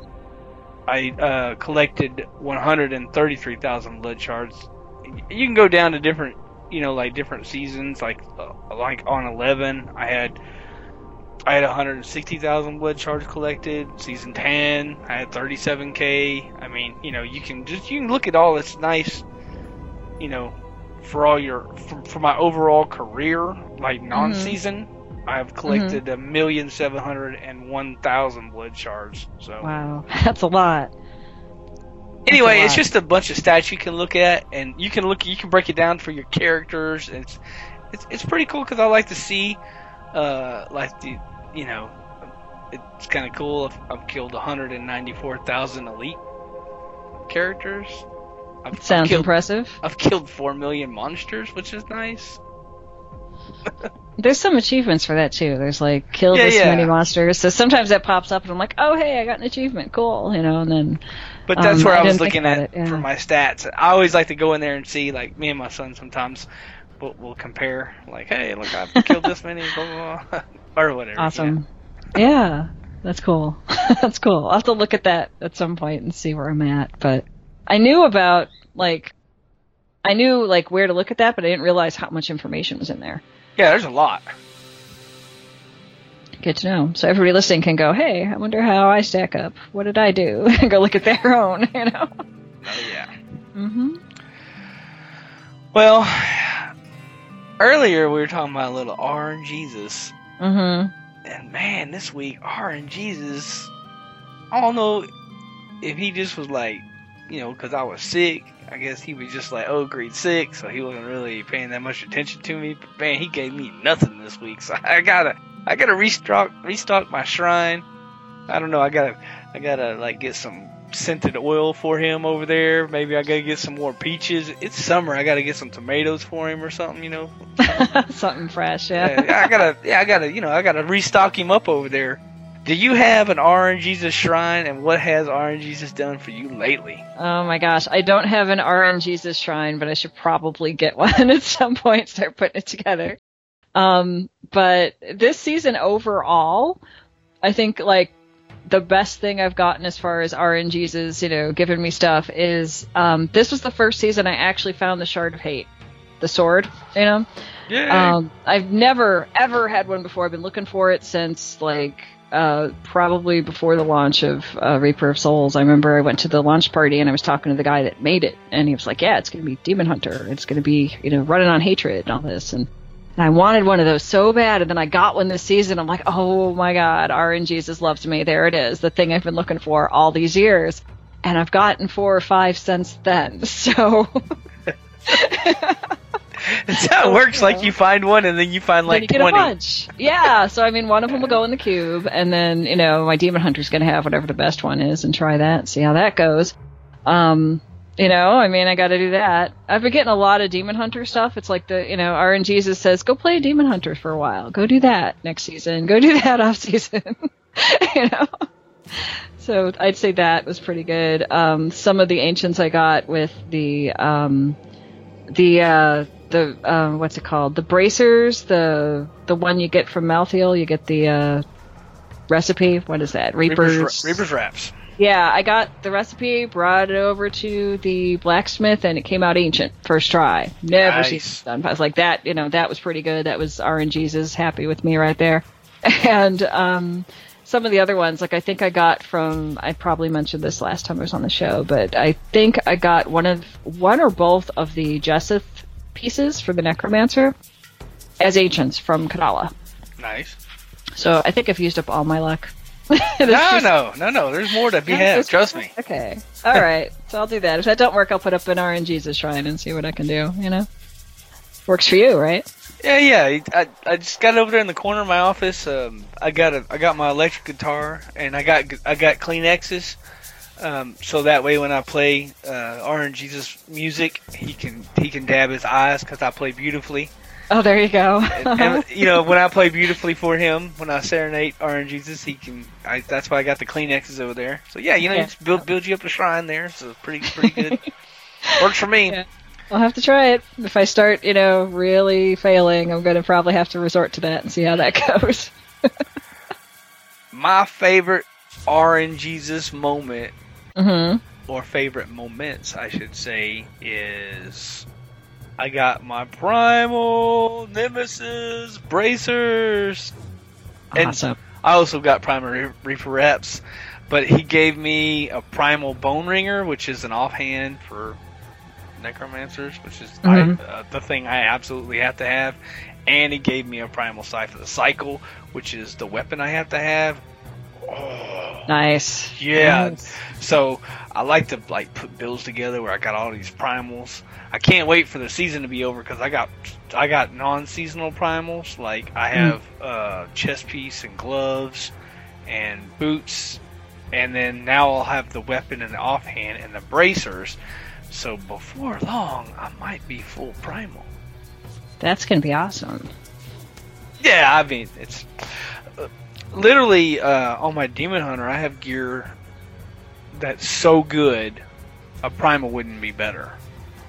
i uh, collected 133000 blood shards. You can go down to different you know, like different seasons. Like uh, like on eleven, I had I had 160,000 blood shards collected. Season 10, I had 37k. I mean, you know, you can just you can look at all this nice, you know, for all your for, for my overall career, like non-season, I've collected a million seven hundred and one thousand blood shards. So Wow, that's a lot. Anyway, it's just a bunch of stats you can look at, and you can look, you can break it down for your characters. It's it's it's pretty cool because I like to see, uh, like the you know, it's kind of cool. I've, I've killed one hundred and ninety four thousand elite characters. I've, I've Sounds killed, impressive. I've killed four million monsters, which is nice. There's some achievements for that too. There's like kill Yeah, this yeah. many monsters. So sometimes that pops up, and I'm like, oh hey, I got an achievement, cool, you know. And then But that's Um, where I I, was looking at it, yeah. for my stats. I always like to go in there and see, like me and my son sometimes we'll, we'll compare, like, hey, look, I've killed this many, blah blah blah, or whatever. awesome, yeah, that's cool. that's cool. I'll have to look at that at some point and see where I'm at. But I knew about like, I knew like where to look at that, but I didn't realize how much information was in there. Yeah, there's a lot. Good to know. So everybody listening can go, hey, I wonder how I stack up. What did I do? and go look at their own, you know. Oh yeah. hmm Well, earlier we were talking about a little RNGesus, hmm and man, this week RNGesus, I don't know if he just was like, you know, because I was sick. I guess he was just like, oh, grade six, so he wasn't really paying that much attention to me. But man, he gave me nothing this week, so I gotta, I gotta restock, restock my shrine. I don't know, I gotta, I gotta like get some scented oil for him over there. Maybe I gotta get some more peaches. It's summer, I gotta get some tomatoes for him or something, you know. Something fresh, yeah. Yeah, I gotta, yeah, I gotta, you know, I gotta restock him up over there. Do you have an RNGesus shrine, and what has RNGesus done for you lately? Oh my gosh, I don't have an RNGesus shrine, but I should probably get one at some point. Start putting it together. Um, but this season overall, I think like the best thing I've gotten as far as RNGesus, you know, giving me stuff is um, this was the first season I actually found the Shard of Hate, the sword, you know. Yeah. Um, I've never ever had one before. I've been looking for it since like uh, probably before the launch of uh, Reaper of Souls. I remember I went to the launch party and I was talking to the guy that made it, and he was like, "Yeah, it's going to be Demon Hunter. It's going to be you know running on hatred and all this." And, and I wanted one of those so bad, and then I got one this season. I'm like, "Oh my God, RNGesus loves me. There it is, the thing I've been looking for all these years." And I've gotten four or five since then. So That's how it works. Like you find one, and then you find then like you twenty. a bunch. Yeah, so I mean, one of them will go in the cube, and then you know my demon hunter's going to have whatever the best one is, and try that, see how that goes. Um, you know, I mean, I got to do that. I've been getting a lot of demon hunter stuff. It's like the you know, RNGesus Jesus says, go play demon hunter for a while. Go do that next season. Go do that off season. you know. So I'd say that was pretty good. Um, some of the ancients I got with the um, the uh, the uh, what's it called? The bracers, the the one you get from Malthael. You get the uh, recipe. What is that? Reapers. Reaper's, Reaper's wraps. Yeah, I got the recipe, brought it over to the blacksmith, and it came out ancient first try. Never Nice. seen it done. I was like that. You know, that was pretty good. That was RNGesus happy with me right there. And um, some of the other ones, like I think I got from, I probably mentioned this last time I was on the show, but I think I got one of one or both of the Jesseth pieces for the Necromancer as ancients from Kadala. Nice. So I think I've used up all my luck. No, no, no, no. There's more to be had. Trust me. Okay. All right. So I'll do that. If that don't work, I'll put up an RNGesus shrine and see what I can do. You know, works for you, right? Yeah, yeah. I, I just got over there in the corner of my office. Um, I got a I got my electric guitar and I got I got Kleenexes. Um, so that way when I play uh, Jesus music, he can he can dab his eyes because I play beautifully. Oh, there you go. And, you know when I play beautifully for him, when I serenade RNGesus, he can. I, that's why I got the Kleenexes over there. So yeah, you know, Yeah. just build build you up a shrine there. So pretty pretty good. Works for me. Yeah. I'll have to try it. If I start, you know, really failing, I'm going to probably have to resort to that and see how that goes. My favorite RNGesus moment hmm or favorite moments, I should say, is I got my Primal Nemesis bracers. And Awesome. I also got Primal Reaper wraps, but he gave me a Primal Bone Ringer, which is an offhand for necromancers, which is Mhm. I, uh, the thing I absolutely have to have. And he gave me a Primal Scythe of the Cycle, which is the weapon I have to have. Oh, Nice. yeah. Nice. So I like to like put builds together where I got all these primals. I can't wait for the season to be over because I got I got non-seasonal primals. Like I have uh, chest piece and gloves and boots, and then now I'll have the weapon and the offhand and the bracers. So before long, I might be full primal. That's gonna be awesome. Yeah, I mean it's uh, literally uh, on my demon hunter. I have gear that's so good, a primal wouldn't be better.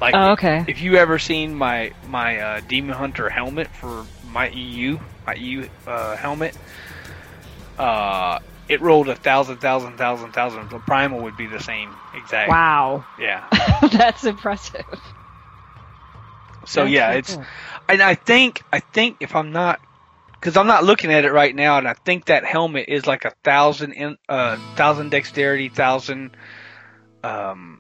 Like Oh, okay. if you ever seen my my uh, demon hunter helmet for my EU my EU uh, helmet, uh, it rolled a thousand thousand thousand thousand. The primal would be the same exact. Wow. Yeah. That's impressive. So That's yeah, really it's cool. and I think I think if I'm not because I'm not looking at it right now, and I think that helmet is like a thousand in uh thousand dexterity, thousand um.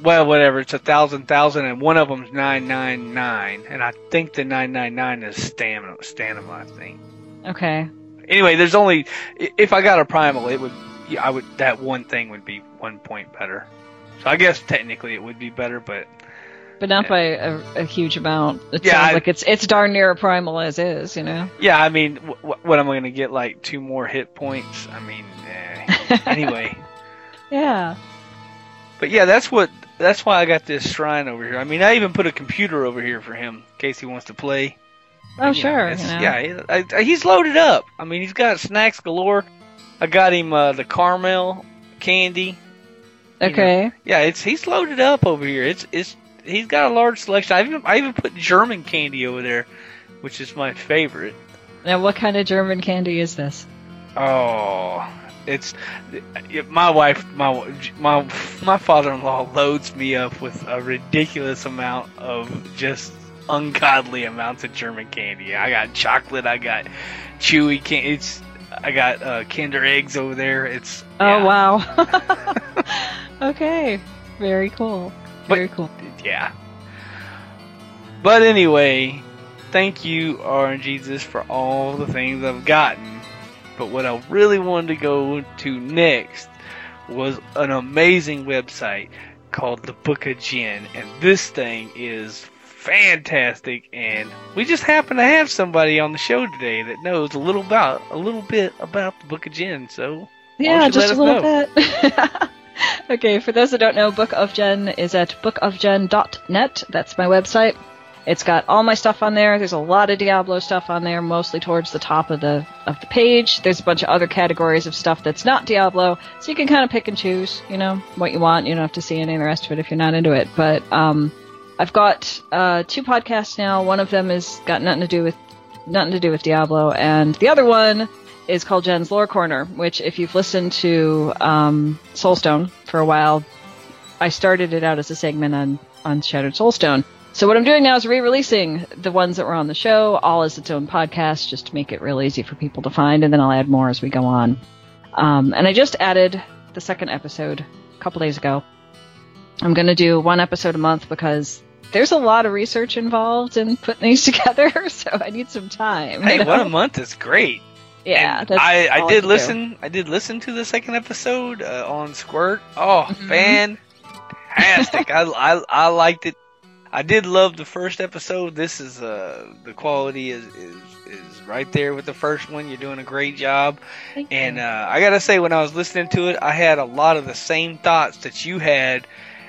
Well, whatever. It's a thousand, thousand, and one of them's nine, nine, nine, and I think the nine, nine, nine is stamina. Stamina, I think. Okay. Anyway, there's only if I got a primal, it would. I would. That one thing would be one point better. So I guess technically it would be better, but But not by a, a huge amount. It Yeah, sounds I- like it's it's darn near a primal as is, you know. Yeah, I mean, w- what am I going to get? Like two more hit points? I mean, eh. anyway. Yeah. But yeah, that's what. That's why I got this shrine over here. I mean, I even put a computer over here for him in case he wants to play. Oh sure. you know. Yeah, I, I- he's loaded up. I mean, he's got snacks galore. I got him uh, the caramel candy. you know. Okay. Yeah, it's he's loaded up over here. It's it's he's got a large selection. I even I even put German candy over there, which is my favorite. Now, what kind of German candy is this? Oh, it's my wife. My my my father-in-law loads me up with a ridiculous amount of just ungodly amounts of German candy. I got chocolate. I got chewy candy. It's I got uh, Kinder eggs over there. It's Oh yeah, wow. okay. Very cool. But- Very cool. yeah. But anyway, thank you, RNGesus, for all the things I've gotten. But what I really wanted to go to next was an amazing website called the Book of Jen, and this thing is fantastic. And we just happen to have somebody on the show today that knows a little about a little bit about the Book of Jen. So Yeah, just a little bit. okay, for those that don't know, Book of Jen is at bookofjen.net. That's my website. It's got all my stuff on there. There's a lot of Diablo stuff on there, mostly towards the top of the of the page. There's a bunch of other categories of stuff that's not Diablo, so you can kind of pick and choose, you know, what you want. You don't have to see any of the rest of it if you're not into it. But um, I've got uh, two podcasts now. One of them has got nothing to do with nothing to do with Diablo, and the other one is called Jen's Lore Corner, which, if you've listened to um, Soulstone for a while, I started it out as a segment on, on Shattered Soulstone. So what I'm doing now is re-releasing the ones that were on the show, all as its own podcast, just to make it real easy for people to find, and then I'll add more as we go on. Um, and I just added the second episode a couple days ago. I'm going to do one episode a month because there's a lot of research involved in putting these together, so I need some time. you hey, know? one a month is great. Yeah, I, I did do. listen. I did listen to the second episode uh, on Squirt. Oh, Mhm. fantastic! I, I I liked it. I did love the first episode. This is uh the quality is is is right there with the first one. You're doing a great job. Thank And uh, I gotta say, when I was listening to it, I had a lot of the same thoughts that you had.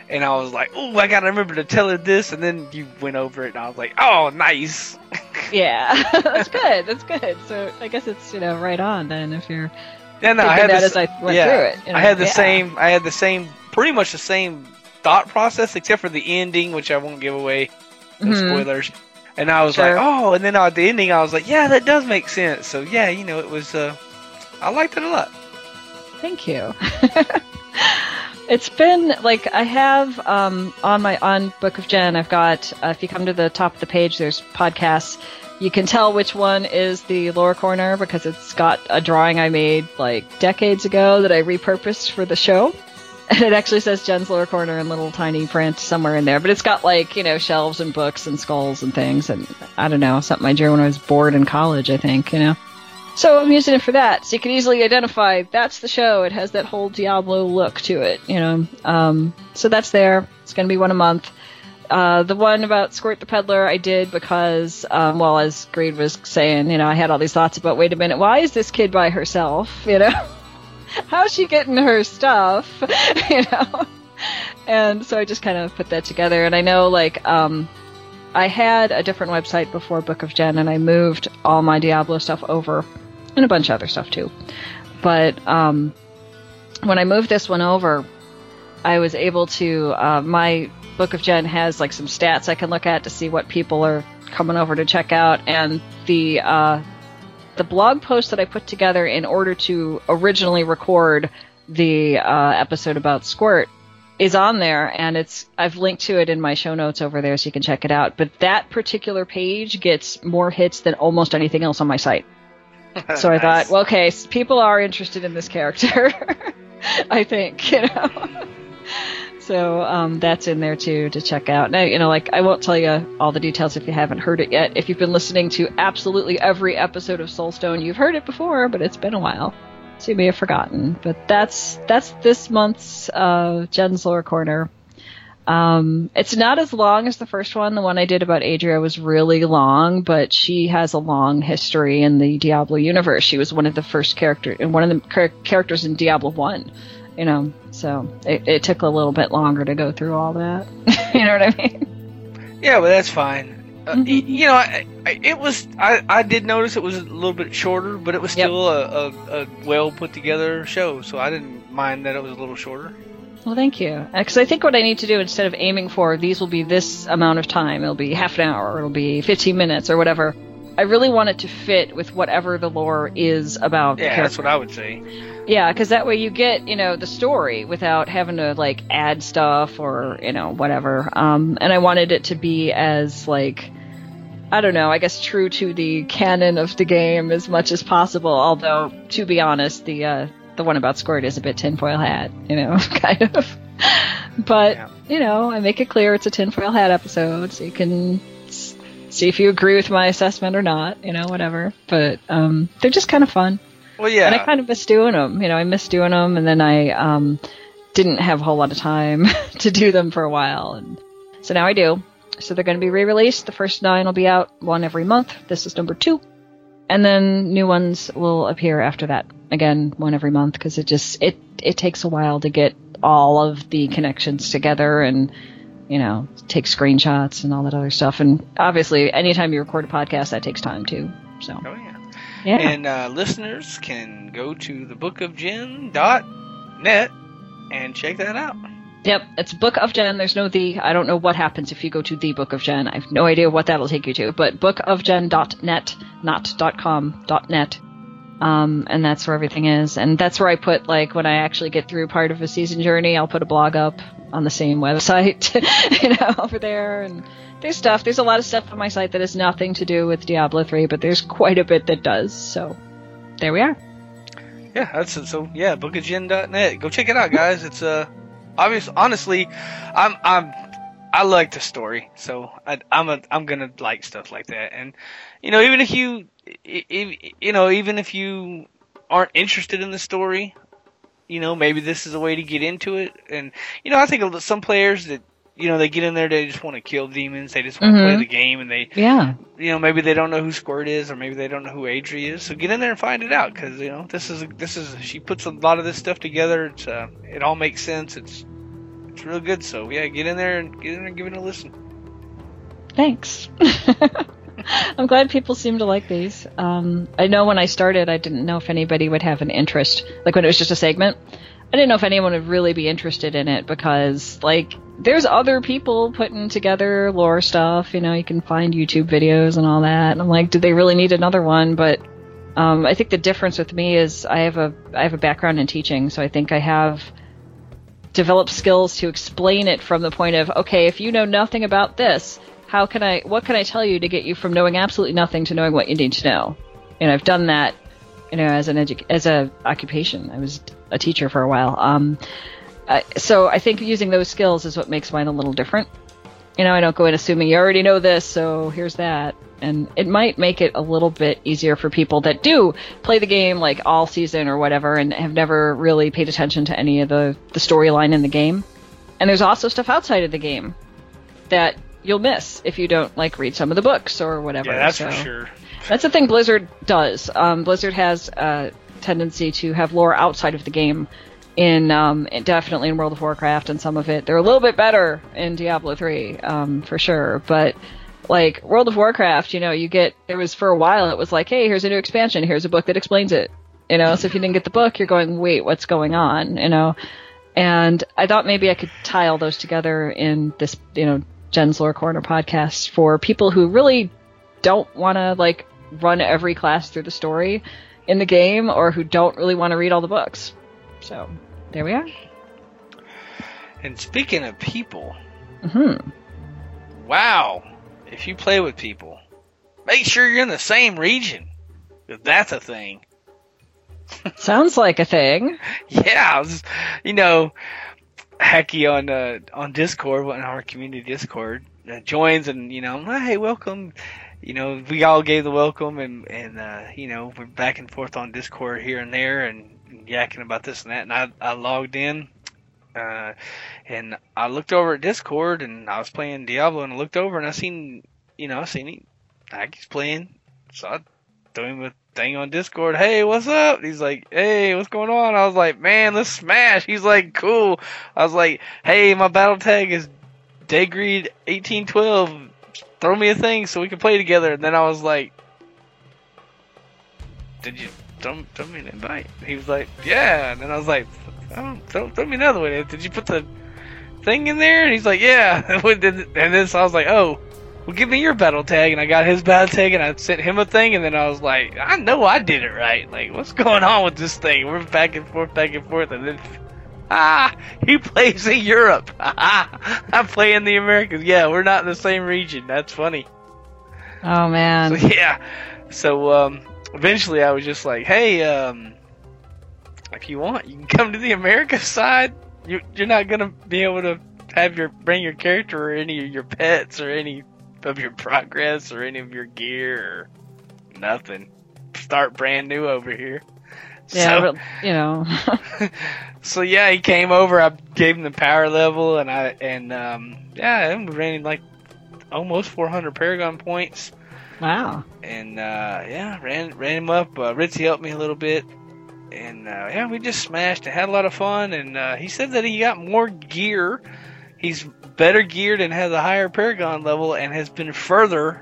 And I was like, "Oh, I gotta remember to tell her this." And then you went over it, and I was like, "Oh, nice." yeah, that's good. That's good. So I guess it's you know right on then if you're Yeah, no, I had as I went yeah, through it. you know? I had the Yeah. same. I had the same, pretty much the same thought process, except for the ending, which I won't give away. No Mhm. spoilers. And I was Sure. like, oh, and then at the ending, I was like, yeah, that does make sense. So yeah, you know, it was. Uh, I liked it a lot. Thank you. It's been like I have um, on my on Book of Jen. I've got uh, if you come to the top of the page, there's podcasts. You can tell which one is the Lore Corner because it's got a drawing I made like decades ago that I repurposed for the show. And it actually says Jen's Lore Corner in little tiny print somewhere in there. But it's got like, you know, shelves and books and skulls and things. And I don't know, something I drew when I was bored in college, I think, you know. So I'm using it for that. So you can easily identify that's the show. It has that whole Diablo look to it, you know. Um, so that's there. It's going to be one a month. Uh, the one about Squirt the Peddler I did because, um, well, as Greed was saying, you know, I had all these thoughts about, wait a minute, why is this kid by herself? You know? How's she getting her stuff? you know? And so I just kind of put that together. And I know, like, um, I had a different website before Book of Jen, and I moved all my Diablo stuff over and a bunch of other stuff too. But um, when I moved this one over, I was able to. Uh, my Book of Jen has like some stats I can look at to see what people are coming over to check out, and the uh, the blog post that I put together in order to originally record the uh, episode about Squirt is on there and it's I've linked to it in my show notes over there so you can check it out. But that particular page gets more hits than almost anything else on my site. So I thought, well, okay, people are interested in this character. I think, you know. so um, that's in there too to check out. Now, you know, like I won't tell you all the details if you haven't heard it yet. If you've been listening to absolutely every episode of Soulstone, you've heard it before, but it's been a while, so you may have forgotten. But that's that's this month's uh, Jen's Lore Corner. Um, it's not as long as the first one. The one I did about Adria was really long, but she has a long history in the Diablo universe. She was one of the first character and one of the char- characters in Diablo One. You know, so it, it took a little bit longer to go through all that. you know what I mean? Yeah, but that's fine. Uh, mm-hmm. You know, I, I, it was. I, I did notice it was a little bit shorter, but it was still yep. a, a, a well put together show, so I didn't mind that it was a little shorter. Well, thank you. Because I think what I need to do instead of aiming for these will be this amount of time, it'll be half an hour, or it'll be 15 minutes, or whatever. I really want it to fit with whatever the lore is about. Yeah, that's what I would say. Yeah, because that way you get you know the story without having to like add stuff or you know whatever. Um, and I wanted it to be as like I don't know, I guess true to the canon of the game as much as possible. Although to be honest, the uh, the one about Squirt is a bit tinfoil hat, you know, kind of. But yeah. you know, I make it clear it's a tinfoil hat episode, so you can see if you agree with my assessment or not, you know, whatever. But um, they're just kind of fun. Well, yeah. And I kind of miss doing them. You know, I miss doing them, and then I um, didn't have a whole lot of time to do them for a while, and so now I do. So they're going to be re-released. The first nine will be out one every month. This is number two, and then new ones will appear after that. Again, one every month because it just it it takes a while to get all of the connections together and you know, take screenshots and all that other stuff. And obviously, anytime you record a podcast, that takes time too. So. Oh yeah. Yeah. And uh, listeners can go to thebookofjen.net and check that out. Yep, it's Book of Jen. There's no the. I don't know what happens if you go to the Book of Jen. I have no idea what that'll take you to. But bookofjen.net, not .com, .net. Um, and that's where everything is. And that's where I put, like, when I actually get through part of a season journey, I'll put a blog up on the same website, you know, over there. And there's stuff. There's a lot of stuff on my site that has nothing to do with Diablo 3, but there's quite a bit that does. So there we are. Yeah, that's it. So yeah, bookofjen.net. Go check it out, guys. It's uh, obvious. Honestly, I'm I'm I like the story, so I, I'm a I'm gonna like stuff like that. And you know, even if you if, you know, even if you aren't interested in the story, you know, maybe this is a way to get into it. And you know, I think some players that you know they get in there, they just want to kill demons, they just want mm-hmm. to play the game, and they yeah, you know, maybe they don't know who Squirt is, or maybe they don't know who Adri is. So get in there and find it out, because you know, this is this is she puts a lot of this stuff together. It's uh, it all makes sense. It's it's real good. So yeah, get in there and get in there and give it a listen. Thanks. I'm glad people seem to like these. Um, I know when I started, I didn't know if anybody would have an interest. Like when it was just a segment, I didn't know if anyone would really be interested in it because, like, there's other people putting together lore stuff. You know, you can find YouTube videos and all that. And I'm like, do they really need another one? But um, I think the difference with me is I have a I have a background in teaching, so I think I have developed skills to explain it from the point of okay, if you know nothing about this, how can I? What can I tell you to get you from knowing absolutely nothing to knowing what you need to know? And I've done that, you know, as an edu- as a occupation. I was a teacher for a while. Um, uh, so I think using those skills is what makes mine a little different. You know, I don't go in assuming you already know this, so here's that. And it might make it a little bit easier for people that do play the game like all season or whatever and have never really paid attention to any of the, the storyline in the game. And there's also stuff outside of the game that you'll miss if you don't like read some of the books or whatever. Yeah, that's so. for sure. That's the thing Blizzard does. Um, Blizzard has a tendency to have lore outside of the game. In um, definitely in World of Warcraft and some of it, they're a little bit better in Diablo three um, for sure. But like World of Warcraft, you know, you get it was for a while. It was like, hey, here's a new expansion. Here's a book that explains it. You know, so if you didn't get the book, you're going, wait, what's going on? You know, and I thought maybe I could tie all those together in this, you know, Jen's Lore Corner podcast for people who really don't want to like run every class through the story in the game or who don't really want to read all the books. So there we are. And speaking of people, hmm wow, if you play with people, make sure you're in the same region. that's a thing. Sounds like a thing. Yeah, was, you know, Hacky on uh, on Discord, on our community Discord, uh, joins and you know, hey, welcome. You know, we all gave the welcome and and uh, you know we're back and forth on Discord here and there and, yakking about this and that. And I I logged in, uh, and I looked over at Discord and I was playing Diablo and I looked over and I seen you know I seen he, playing, so I threw him thing on Discord. Hey, what's up? He's like, hey, what's going on? I was like, man, let's smash. He's like, cool. I was like, hey, my battle tag is Daygreed 1812. Throw me a thing so we can play together. And then I was like, did you throw, throw me an invite? He was like, yeah. And then I was like, oh, throw, throw me another one. Did you put the thing in there? And he's like, yeah. and then so I was like, oh, well, give me your battle tag, and I got his battle tag, and I sent him a thing, and then I was like, I know I did it right. Like, what's going on with this thing? We're back and forth, back and forth, and then, ah, he plays in Europe. Ah, I play in the Americas. Yeah, we're not in the same region. That's funny. Oh man. So, yeah. So, um, eventually I was just like, hey, um, if you want, you can come to the America side. You, you're not gonna be able to have your bring your character or any of your pets or any of your progress or any of your gear or nothing. Start brand new over here. Yeah, so, but, you know. so yeah, he came over. I gave him the power level, and I and um, yeah, and we ran like almost 400 Paragon points. wow. And uh, yeah, ran ran him up. Uh, Ritzy helped me a little bit, and uh, yeah, we just smashed and had a lot of fun. And uh, he said that he got more gear. He's better geared and has a higher Paragon level, and has been further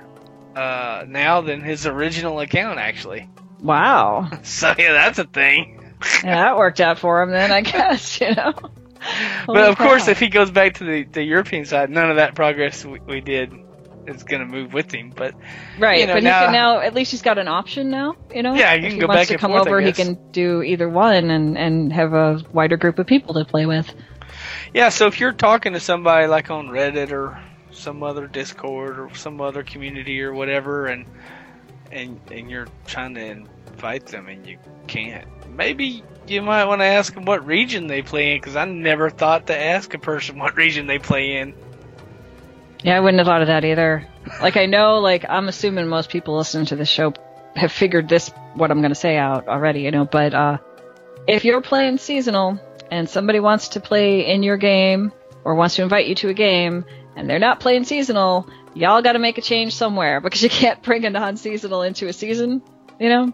uh, now than his original account actually. Wow. So yeah, that's a thing. Yeah, that worked out for him then, I guess, you know. but of course, if he goes back to the, the European side, none of that progress we, we did is going to move with him. But Right, you know, but now- he can now at least he's got an option now, you know? Yeah, you if can he go wants back to and come forth, over, he can do either one and and have a wider group of people to play with. Yeah, so if you're talking to somebody like on Reddit or some other Discord or some other community or whatever, and and and you're trying to invite them and you can't, maybe you might want to ask them what region they play in, because I never thought to ask a person what region they play in. Yeah, I wouldn't have thought of that either. Like I know, like I'm assuming most people listening to the show have figured this what I'm going to say out already, you know. But uh, if you're playing seasonal and somebody wants to play in your game or wants to invite you to a game and they're not playing seasonal, y'all got to make a change somewhere because you can't bring a non-seasonal into a season, you know.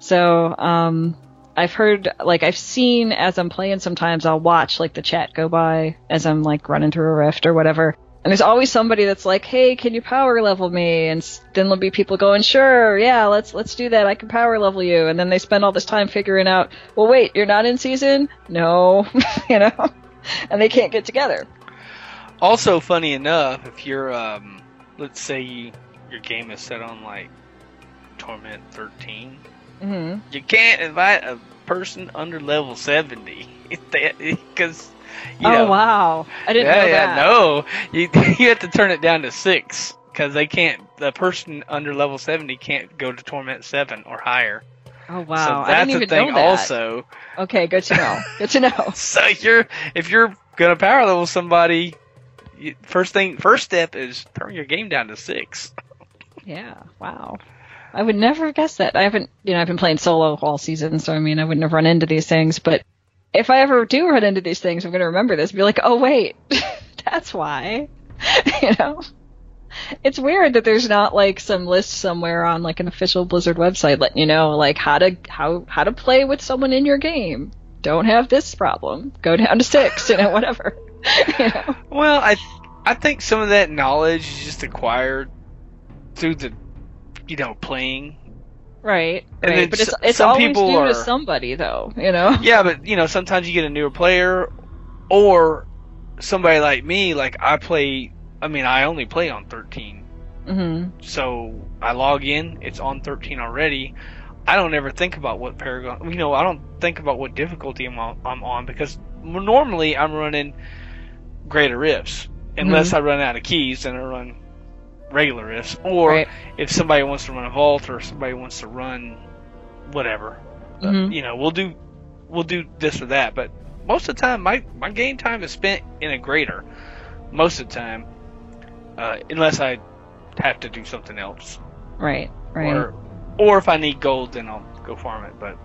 So um, I've heard, like I've seen as I'm playing. Sometimes I'll watch like the chat go by as I'm like running through a rift or whatever. And there's always somebody that's like, "Hey, can you power level me?" And then there'll be people going, "Sure, yeah, let's let's do that. I can power level you." And then they spend all this time figuring out, "Well, wait, you're not in season? No, you know." And they can't get together. Also, funny enough, if you're, um, let's say you, your game is set on like Torment 13, hmm you can't invite a person under level 70 because oh know, wow, I didn't yeah, know yeah, that. no, you you have to turn it down to six because they can't. The person under level seventy can't go to torment seven or higher. Oh wow, so I that's didn't a even thing. know that. Also, Okay, good to know. good to know. so you're if you're gonna power level somebody, you, first thing, first step is turn your game down to six. Yeah, wow. I would never have guessed that. I haven't, you know, I've been playing solo all season, so I mean, I wouldn't have run into these things. But if I ever do run into these things, I'm going to remember this. And be like, oh wait, that's why. you know, it's weird that there's not like some list somewhere on like an official Blizzard website letting you know like how to how how to play with someone in your game. Don't have this problem. Go down to six. You know, whatever. you know. Well, I I think some of that knowledge is just acquired through the you know playing. Right, And right. But it's it's some always people due are- to somebody, though. You know. Yeah, but you know sometimes you get a newer player, or somebody like me. Like I play. I mean, I only play on 13, hmm so I log in. It's on 13 already. I don't ever think about what Paragon. You know, I don't think about what difficulty I'm on, I'm on because normally I'm running greater rifts. Unless I run out of keys, then I run regular rifts. Or Right. if somebody wants to run a vault or somebody wants to run whatever, uh, Mhm. you know, we'll do we'll do this or that. But most of the time, my my game time is spent in a greater. Most of the time, uh, unless I have to do something else, Right. Right. or or if I need gold, then I'll go farm it. But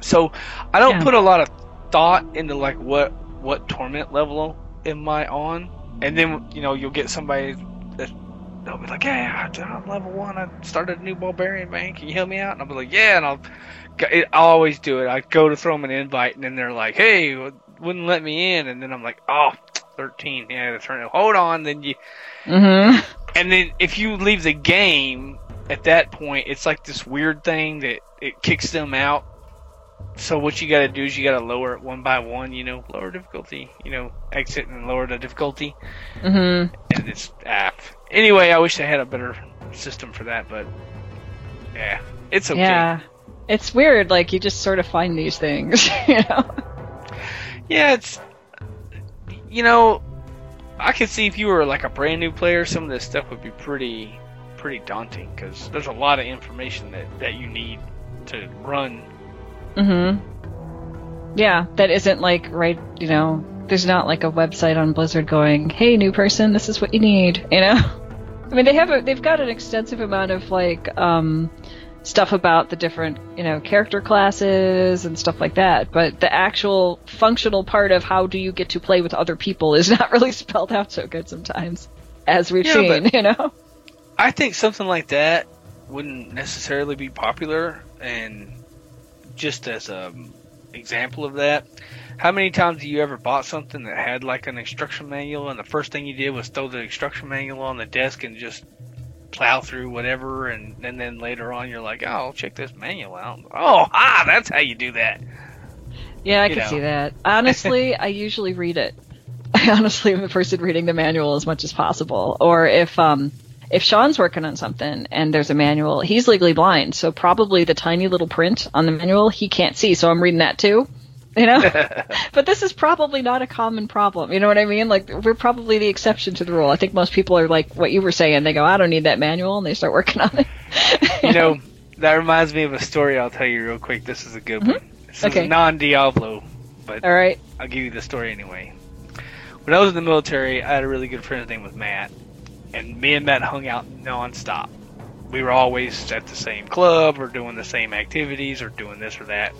so I don't Yeah. put a lot of thought into like what what torment level am I on, and then you know you'll get somebody that they'll be like, "Yeah, I'm level one. I started a new barbarian bank. Can you help me out?" And I'll be like, "Yeah," and I'll I'll always do it. I go to throw them an invite, and then they're like, "Hey, wouldn't let me in," and then I'm like, "Oh, 13. Yeah, that's right. Hold on." Then you hmm and then if you leave the game at that point, it's like this weird thing that it kicks them out. So what you got to do is you got to lower it one by one. You know, lower difficulty. You know, exit and lower the difficulty. hmm And it's ah. Anyway, I wish I had a better system for that, but yeah, it's okay. Yeah. It's weird. Like you just sort of find these things. You know. Yeah, it's you know, I could see if you were like a brand new player, some of this stuff would be pretty pretty daunting because there's a lot of information that that you need to run. Mm-hmm. Yeah, that isn't like right. You know, there's not like a website on Blizzard going, "Hey, new person, this is what you need." You know. I mean, they have a, they've got an extensive amount of like um, stuff about the different you know character classes and stuff like that, but the actual functional part of how do you get to play with other people is not really spelled out so good sometimes, as we've Yeah, seen. You know. I think something like that wouldn't necessarily be popular, and just as a example of that, how many times have you ever bought something that had like an instruction manual, and the first thing you did was throw the instruction manual on the desk and just plow through whatever, and, and then later on you're like, oh, I'll check this manual out. Oh, ah, that's how you do that. Yeah, I you can know. see that. Honestly, I usually read it. I honestly am the person reading the manual as much as possible. Or if um if Sean's working on something and there's a manual, he's legally blind, so probably the tiny little print on the manual he can't see, so I'm reading that too. You know? but this is probably not a common problem. You know what I mean? Like we're probably the exception to the rule. I think most people are like what you were saying. They go, I don't need that manual, and they start working on it. You know, that reminds me of a story I'll tell you real quick. This is a good mm-hmm. one. This is Okay. non Diablo, but All right. I'll give you the story anyway. When I was in the military, I had a really good friend. named name was Matt, and me and Matt hung out nonstop. We were always at the same club, or doing the same activities, or doing this or that.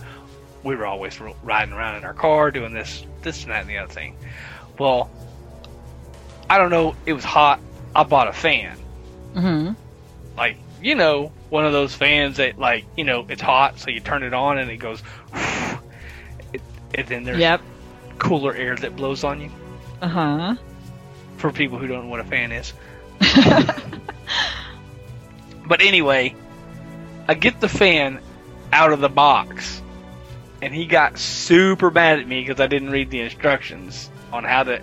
We were always riding around in our car, doing this, this and that, and the other thing. Well, I don't know. It was hot. I bought a fan, Mm-hmm. like you know, one of those fans that like you know it's hot, so you turn it on and it goes. It, and then there's Yep. cooler air that blows on you. Uh huh. for people who don't know what a fan is. but anyway, I get the fan out of the box, and he got super mad at me because I didn't read the instructions on how to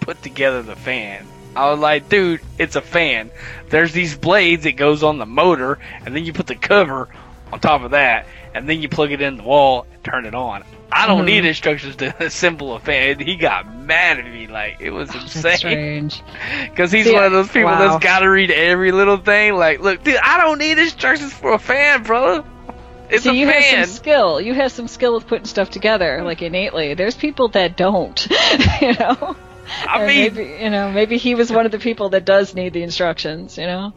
put together the fan. I was like, dude, it's a fan. There's these blades that goes on the motor, and then you put the cover on top of that, and then you plug it in the wall and turn it on. I don't Mhm. need instructions to assemble a fan. He got mad at me like it was insane because he's See, one of those people wow. that's got to read every little thing. Like, look, dude, I don't need instructions for a fan, brother. It's a you have some skill. You have some skill with putting stuff together, mm. like innately. There's people that don't, you know. I Or mean, maybe you know, maybe he was one of the people that does need the instructions, you know.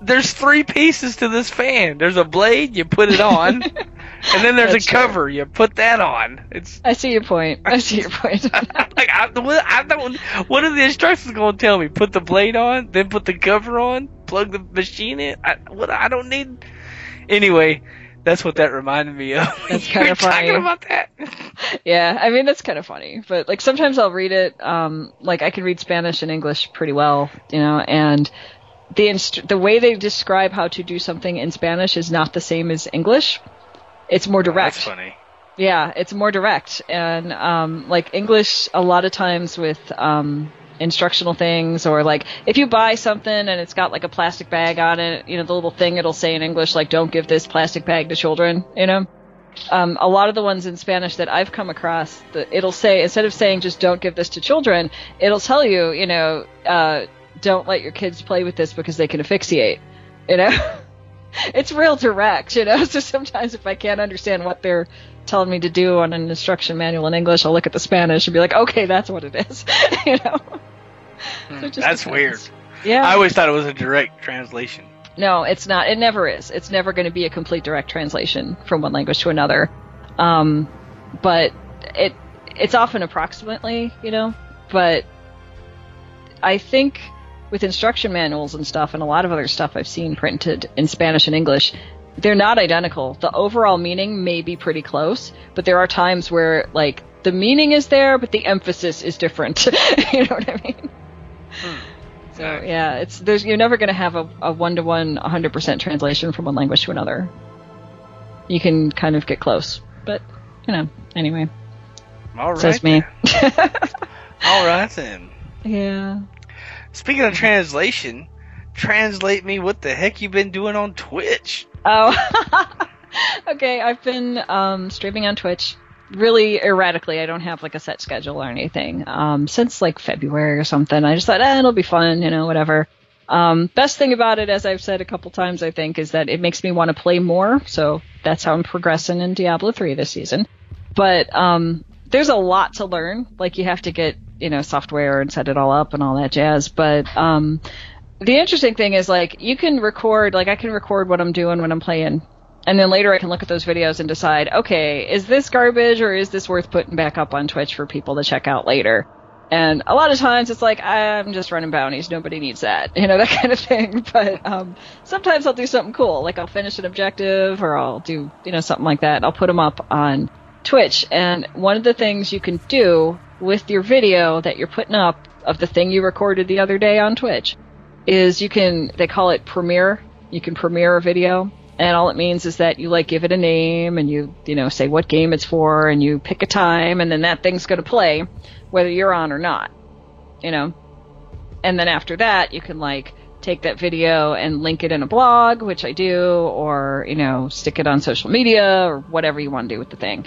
there's three pieces to this fan. There's a blade, you put it on, and then there's That's a true. cover, you put that on. It's I see your point. I see your point. like I, what- I don't. What are the instructions going to tell me? Put the blade on, then put the cover on, plug the machine in. I, what I don't need. Anyway, that's what that reminded me of. That's You kinda were talking about that. yeah, I mean that's kind of funny, but like sometimes I'll read it. Um, like I can read Spanish and English pretty well, you know, and the inst- the way they describe how to do something in Spanish is not the same as English. It's more direct. That's funny. Yeah, it's more direct, and um, like English, a lot of times with um, instructional things, or like if you buy something and it's got like a plastic bag on it, you know, the little thing it'll say in English like "Don't give this plastic bag to children," you know. Um, a lot of the ones in Spanish that I've come across, the, it'll say instead of saying just "Don't give this to children," it'll tell you, you know, uh, don't let your kids play with this because they can asphyxiate, you know. it's real direct, you know. So sometimes if I can't understand what they're telling me to do on an instruction manual in English, I'll look at the Spanish and be like, okay, that's what it is, you know. So just That's depends. weird. Yeah. I always thought it was a direct translation. No, it's not. It never is. It's never going to be a complete direct translation from one language to another. Um, but it it's often approximately, you know. But I think with instruction manuals and stuff, and a lot of other stuff I've seen printed in Spanish and English, they're not identical. The overall meaning may be pretty close, but there are times where like the meaning is there, but the emphasis is different. you know what I mean? So yeah, it's there's you're never going to have a, a one-to-one 100% translation from one language to another. You can kind of get close, but you know, anyway, All right. says me. All right then. yeah. Speaking of translation, translate me what the heck you've been doing on Twitch. Oh. okay, I've been um, streaming on Twitch really erratically. I don't have like a set schedule or anything. Um, since like February or something. I just thought, eh, it'll be fun, you know, whatever. Um, best thing about it, as I've said a couple times, I think, is that it makes me want to play more. So that's how I'm progressing in Diablo 3 this season. But um, there's a lot to learn. Like you have to get, you know, software and set it all up and all that jazz. But um, the interesting thing is like you can record, like I can record what I'm doing when I'm playing, and then later I can look at those videos and decide, okay, is this garbage or is this worth putting back up on Twitch for people to check out later? And a lot of times it's like I'm just running bounties. Nobody needs that, you know, that kind of thing. But um, sometimes I'll do something cool, like I'll finish an objective or I'll do, you know, something like that. I'll put them up on Twitch. And one of the things you can do with your video that you're putting up of the thing you recorded the other day on Twitch is you can they call it premiere. You can premiere a video. And all it means is that you like give it a name and you you know say what game it's for and you pick a time and then that thing's going to play whether you're on or not. You know. And then after that you can like take that video and link it in a blog, which I do, or you know, stick it on social media or whatever you want to do with the thing.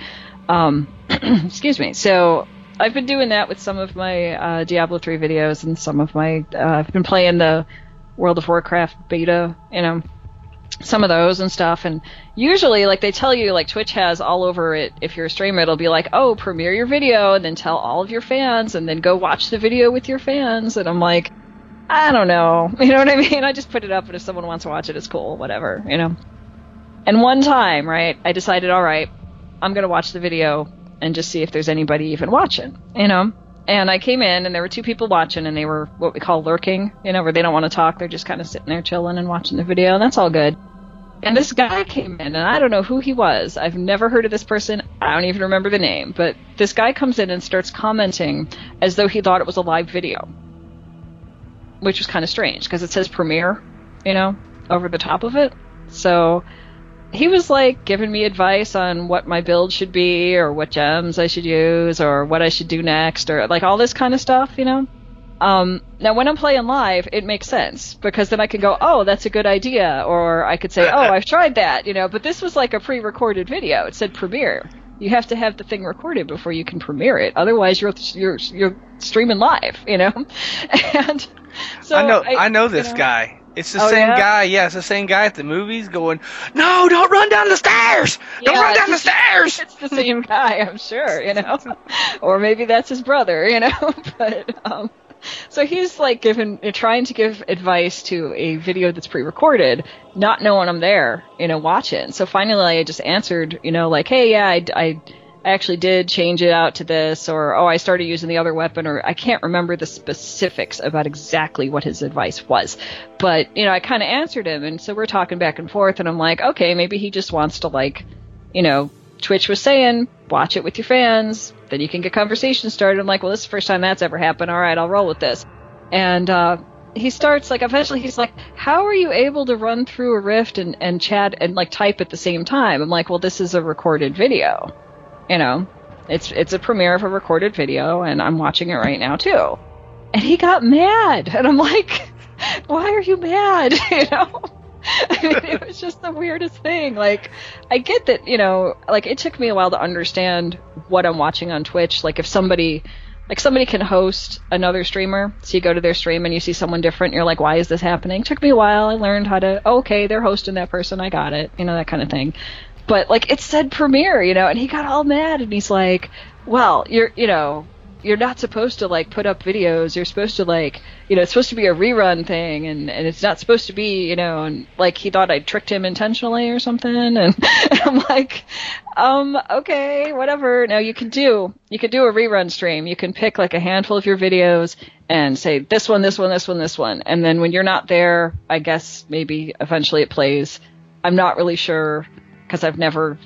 Um, excuse me. So I've been doing that with some of my uh, Diablo 3 videos and some of my. Uh, I've been playing the World of Warcraft beta, you know, some of those and stuff. And usually, like they tell you, like Twitch has all over it. If you're a streamer, it'll be like, oh, premiere your video and then tell all of your fans, and then go watch the video with your fans. And I'm like, I don't know, you know what I mean? I just put it up, and if someone wants to watch it, it's cool, whatever, you know. And one time, right, I decided, all right, I'm gonna watch the video and just see if there's anybody even watching, you know. And I came in, and there were two people watching, and they were what we call lurking, you know, where they don't want to talk, they're just kind of sitting there chilling and watching the video, and that's all good. And this guy came in, and I don't know who he was. I've never heard of this person. I don't even remember the name. But this guy comes in and starts commenting as though he thought it was a live video, which was kind of strange because it says premiere, you know, over the top of it. So he was like giving me advice on what my build should be or what gems I should use or what I should do next or like all this kind of stuff, you know. Um, now, when I'm playing live, it makes sense because then I can go, "Oh, that's a good idea," or I could say, "Oh, I've tried that," you know. But this was like a pre-recorded video. It said premiere. You have to have the thing recorded before you can premiere it. Otherwise, you're you're you're streaming live, you know. and so I know I, I, know this you know, guy. It's the Oh, same yeah? guy. Yeah, it's the same guy at the movies going, "No, don't run down the stairs! Don't Yeah, run down the stairs!" It's the same guy, I'm sure, you know. or maybe that's his brother, you know. but um so he's like giving trying to give advice to a video that's pre-recorded, not knowing I'm there, you know, watching. So finally I just answered, you know, like, "Hey, yeah, I I I actually did change it out to this, or oh, I started using the other weapon, or I can't remember the specifics about exactly what his advice was. But, you know, I kind of answered him, and so we're talking back and forth, and I'm like, okay, maybe he just wants to, like, you know, Twitch was saying, watch it with your fans, then you can get conversation started. I'm like, well, this is the first time that's ever happened. All right, I'll roll with this. And, uh, he starts like eventually he's like how are you able to run through a rift and, and chat and like type at the same time i'm like well this is a recorded video you know it's it's a premiere of a recorded video and i'm watching it right now too and he got mad and i'm like why are you mad you know I mean, it was just the weirdest thing. Like, I get that, you know, like it took me a while to understand what I'm watching on Twitch. Like, if somebody, like somebody can host another streamer, so you go to their stream and you see someone different, you're like, why is this happening? took me a while. I learned how to, okay, they're hosting that person. I got it. You know, that kind of thing. But like, it said premiere, you know, and he got all mad and he's like, well, you're, you know, you're not supposed to like put up videos. You're supposed to like, you know, it's supposed to be a rerun thing, and and it's not supposed to be, you know, and like he thought I tricked him intentionally or something, and I'm like, um, okay, whatever. Now you can do you can do a rerun stream. You can pick like a handful of your videos and say this one, this one, this one, this one, and then when you're not there, I guess maybe eventually it plays. I'm not really sure because I've never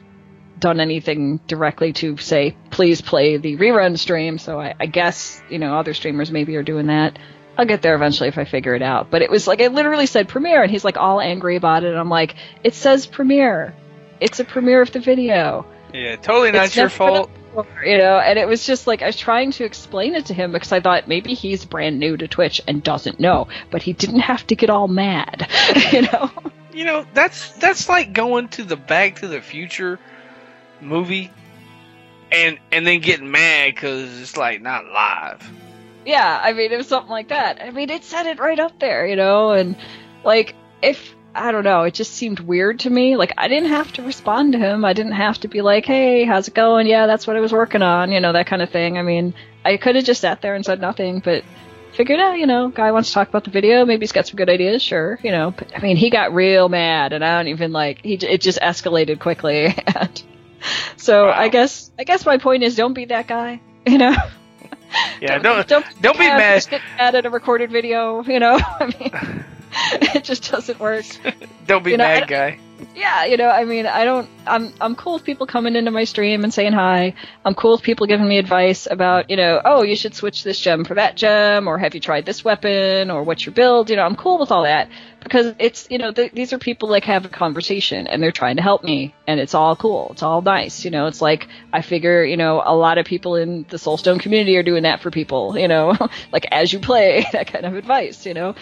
done anything directly to say please play the rerun stream. So I, I guess you know other streamers maybe are doing that. I'll get there eventually if i figure it out. But it was like i literally said premiere and he's like all angry about it. And i'm like it says premiere. It's a premiere of the video. Yeah, totally not It's your fault. you know? And it was just like i was trying to explain it to him because i thought maybe he's brand new to twitch and doesn't know. But he didn't have to get all mad you know You know, that's that's like going to the Back to the Future movie, and and then getting mad because it's like not live. Yeah, I mean, it was something like that. I mean, it said it right up there, you know, and like, if, I don't know, it just seemed weird to me. Like, I didn't have to respond to him. I didn't have to be like, hey, how's it going? Yeah, that's what I was working on, you know, that kind of thing. I mean, I could have just sat there and said nothing, but figured out, you know, guy wants to talk about the video. Maybe he's got some good ideas, sure, you know, but I mean, he got real mad, and I don't even like, he, it just escalated quickly. and so Wow. I guess, I guess my point is don't be that guy, you know? Yeah, don't don't, don't be mad. just get mad at a recorded video. You know, I mean, it just doesn't work. don't be you know, mad, don't- guy. Yeah, you know, I mean, I don't. I'm I'm cool with people coming into my stream and saying hi. I'm cool with people giving me advice about, you know, oh, you should switch this gem for that gem, or have you tried this weapon, or what's your build. You know, I'm cool with all that because it's, you know, th- these are people like have a conversation and they're trying to help me, and it's all cool. It's all nice. You know, it's like I figure, you know, a lot of people in the Soulstone community are doing that for people. You know, like as you play, that kind of advice. You know.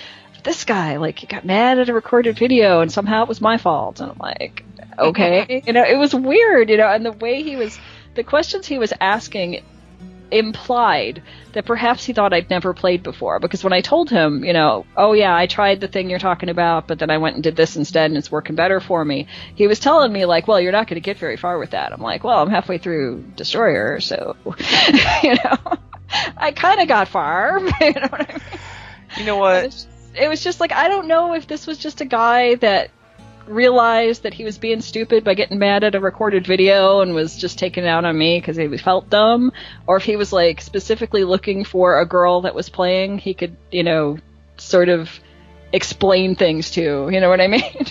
This guy, like, he got mad at a recorded video, and somehow it was my fault. And I'm like, okay, you know, it was weird, you know, and the way he was, the questions he was asking implied that perhaps he thought I'd never played before. Because when I told him, you know, oh yeah, I tried the thing you're talking about, but then I went and did this instead, and it's working better for me. He was telling me like, well, you're not going to get very far with that. I'm like, well, I'm halfway through Destroyer, so you know, I kind of got far. you know what I mean? You know what? It was just like I don't know if this was just a guy that realized that he was being stupid by getting mad at a recorded video and was just taking it out on me because he felt dumb, or if he was like specifically looking for a girl that was playing, he could you know sort of explain things to. You know what I mean?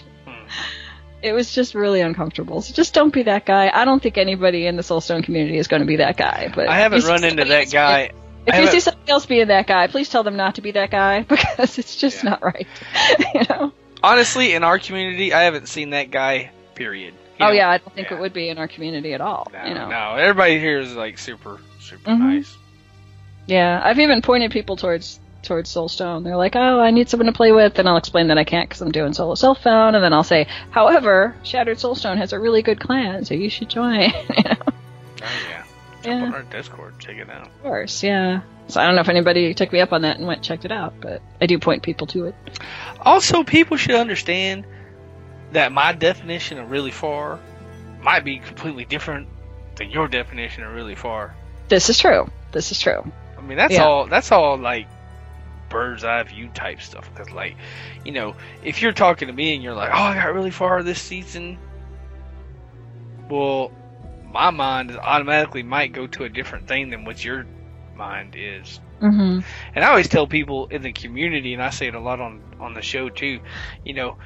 It was just really uncomfortable. So just don't be that guy. I don't think anybody in the Soulstone community is going to be that guy. But I haven't run into that guy. If you see somebody else being that guy, please tell them not to be that guy because it's just Yeah. not right. you know? Honestly, in our community, I haven't seen that guy. Period. You oh know, yeah, I don't think yeah. it would be in our community at all. No, you know? no, everybody here is like super, super Mhm. nice. Yeah, I've even pointed people towards towards Soulstone. They're like, oh, I need someone to play with, and I'll explain that I can't because I'm doing solo self found, and then I'll say, however, Shattered Soulstone has a really good clan, so you should join. you know? Oh yeah. Yeah. on our Discord, check it out. Of course, yeah. So I don't know if anybody took me up on that and went checked it out, but I do point people to it. Also, people should understand that my definition of really far might be completely different than your definition of really far. This is true. This is true. I mean, that's Yeah. all. That's all like bird's eye view type stuff. Because, like, you know, if you're talking to me and you're like, "Oh, I got really far this season," well, my mind is automatically might go to a different thing than what your mind is. Mm-hmm. And I always tell people in the community, and I say it a lot on on the show too. You know,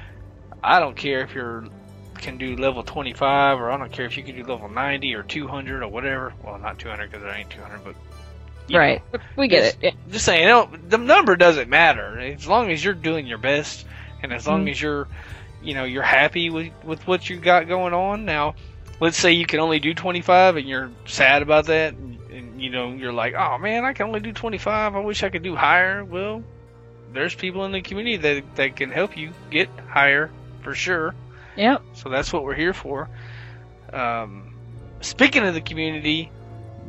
I don't care if you're can do level 25 or I don't care if you can do level 90 or 200 or whatever. Well, not 200 because there ain't 200, but Right. We get it. Yeah. just saying, you know, the number doesn't matter as long as you're doing your best, and as long Mhm. as you're, you know, you're happy with with what you got going on. Now, let's say you can only do 25, and you're sad about that, and, and you know, you're like, oh man, I can only do 25. I wish I could do higher. Well, there's people in the community that that can help you get higher for sure. Yep. So that's what we're here for. Um, speaking of the community,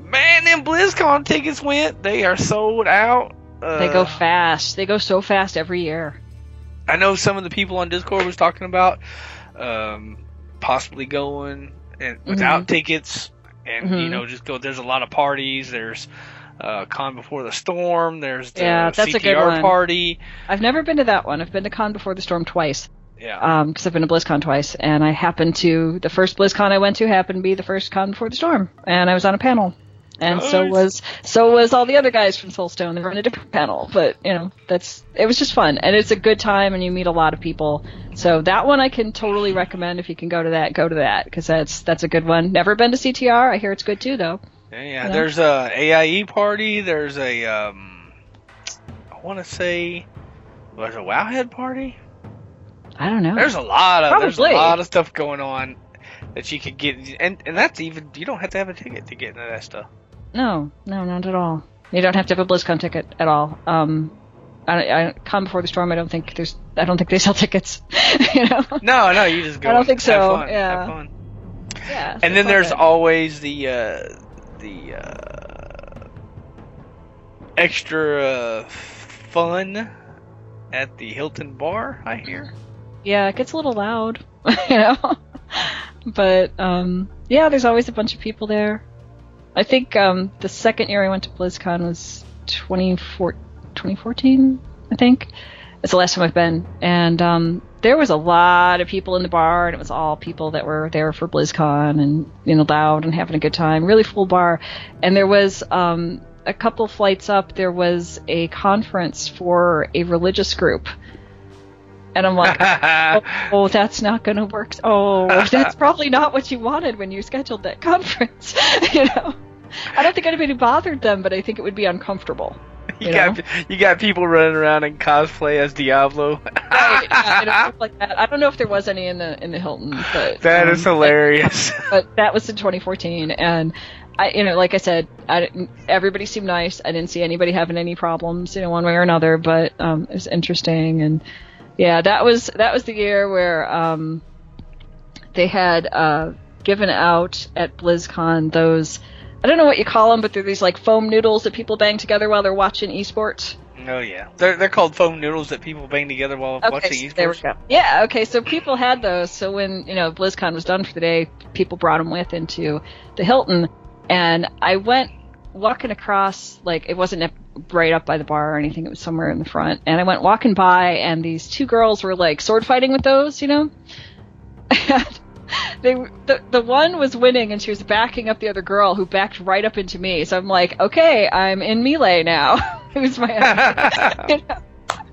man, them BlizzCon tickets went. They are sold out. Uh, They go fast. They go so fast every year. I know some of the people on Discord was talking about um, possibly going and without tickets, and you Mhm. know just go. There's a lot of parties. There's uh, Con Before the Storm. There's the Yeah, that's a good one. party. I've never been to that one. I've been to Con Before the Storm twice. Yeah. because I've been to BlizzCon twice, and I happened to the first BlizzCon I went to happened to be the first Con Before the Storm, and I was on a panel, and so was so was all the other guys from Soulstone. They were on a different panel, but you know that's it was just fun, and it's a good time, and you meet a lot of people. So that one I can totally recommend if you can go to that, go to that because that's that's a good one. Never been to CTR. I hear it's good too, though. Yeah, Yeah. there's a AIE party. There's a um, I want to say, there's a Wowhead party. I don't know. There's a lot of there's a lot of stuff going on that you could get, and and that's even you don't have to have a ticket to get into that stuff. No, no, not at all. You don't have to have a BlizzCon ticket at all. Um, I, I Con Before the Storm. I don't think there's. I don't think they sell tickets. you know. No, no, you just go. I don't think have so, fun, yeah. have fun. Yeah. And then there's always the uh, the uh, extra uh, fun at the Hilton Bar. I hear. Yeah, it gets a little loud, you know. but um, yeah, there's always a bunch of people there. I think um, the second year I went to BlizzCon was 2014, I think. It's the last time I've been, and um, there was a lot of people in the bar, and it was all people that were there for BlizzCon and you know loud and having a good time. Really full bar, and there was um, a couple flights up. There was a conference for a religious group, and I'm like, oh, that's not going to work. Oh, that's probably not what you wanted when you scheduled that conference. you know, I don't think anybody bothered them, but I think it would be uncomfortable. you you got you got people running around in cosplay as Diablo. Right, yeah, like that. I don't know if there was any in the in the Hilton, but That um, is hilarious. But that was in 2014, and I, you know, like I said, I everybody seemed nice. I didn't see anybody having any problems, you know, one way or another. But um, it was interesting, and yeah, that was that was the year where um, they had uh, given out at BlizzCon those. I don't know what you call them, but they're these like foam noodles that people bang together while they're watching esports. oh yeah, they're they're called foam noodles that people bang together while watching so esports. there we go. Yeah, okay, so people had those. So when, you know, BlizzCon was done for the day, people brought them with into the Hilton. And I went walking across, like, it wasn't right up by the bar or anything, it was somewhere in the front. And I went walking by, and these two girls were, like, sword fighting with those, you know? And they the, the one was winning and she was backing up the other girl who backed right up into me so i'm like okay i'm in melee now who's my you know?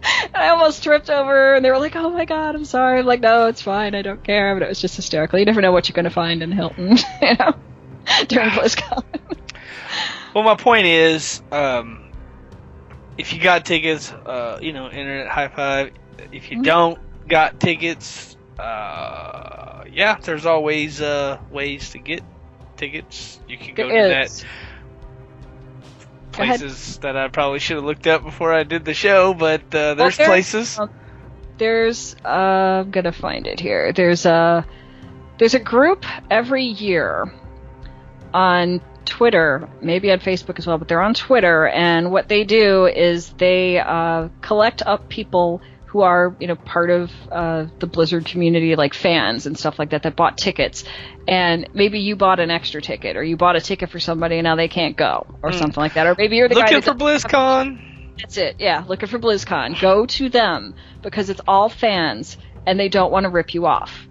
And I almost tripped over, and they were like, "Oh my god, I'm sorry." I'm like, "No, it's fine. I don't care." But it was just hysterical. You never know what you're going to find in Hilton, you know, during BlizzCon. Well, my point is, um, if you got tickets, uh, you know, internet high five. If you Mhm. don't got tickets, uh, yeah, there's always uh, ways to get tickets. You can go to There that is. Ahead. places that I probably should have looked up before I did the show, but uh, there's there- places. um, there's uh, I'm gonna find it here. There's a there's a group every year on Twitter, maybe on Facebook as well, but they're on Twitter, and what they do is they uh, collect up people who are you know part of uh, the Blizzard community, like fans and stuff like that, that bought tickets, and maybe you bought an extra ticket, or you bought a ticket for somebody and now they can't go, or something like that, or maybe you're the guy Looking that for BlizzCon. that's it. Yeah, looking for BlizzCon. Go to them because it's all fans and they don't want to rip you off.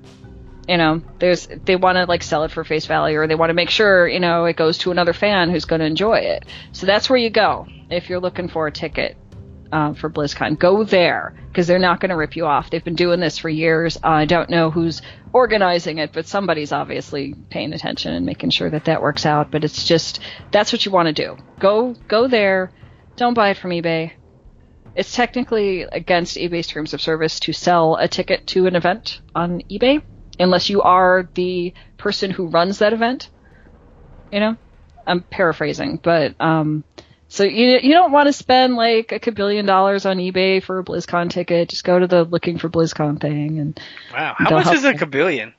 You know, there's they want to like sell it for face value or they want to make sure, you know, it goes to another fan who's going to enjoy it. So that's where you go if you're looking for a ticket uh, for BlizzCon. Go there because they're not going to rip you off. They've been doing this for years. Uh, I don't know who's organizing it, but somebody's obviously paying attention and making sure that that works out. But it's just that's what you want to do. Go go there. Don't buy it from eBay. It's technically against eBay's terms of service to sell a ticket to an event on eBay unless you are the person who runs that event. You know, I'm paraphrasing, but um, so you you don't want to spend like a kabillion dollars on eBay for a BlizzCon ticket. Just go to the looking for BlizzCon thing, and Wow, how much is a you. kabillion?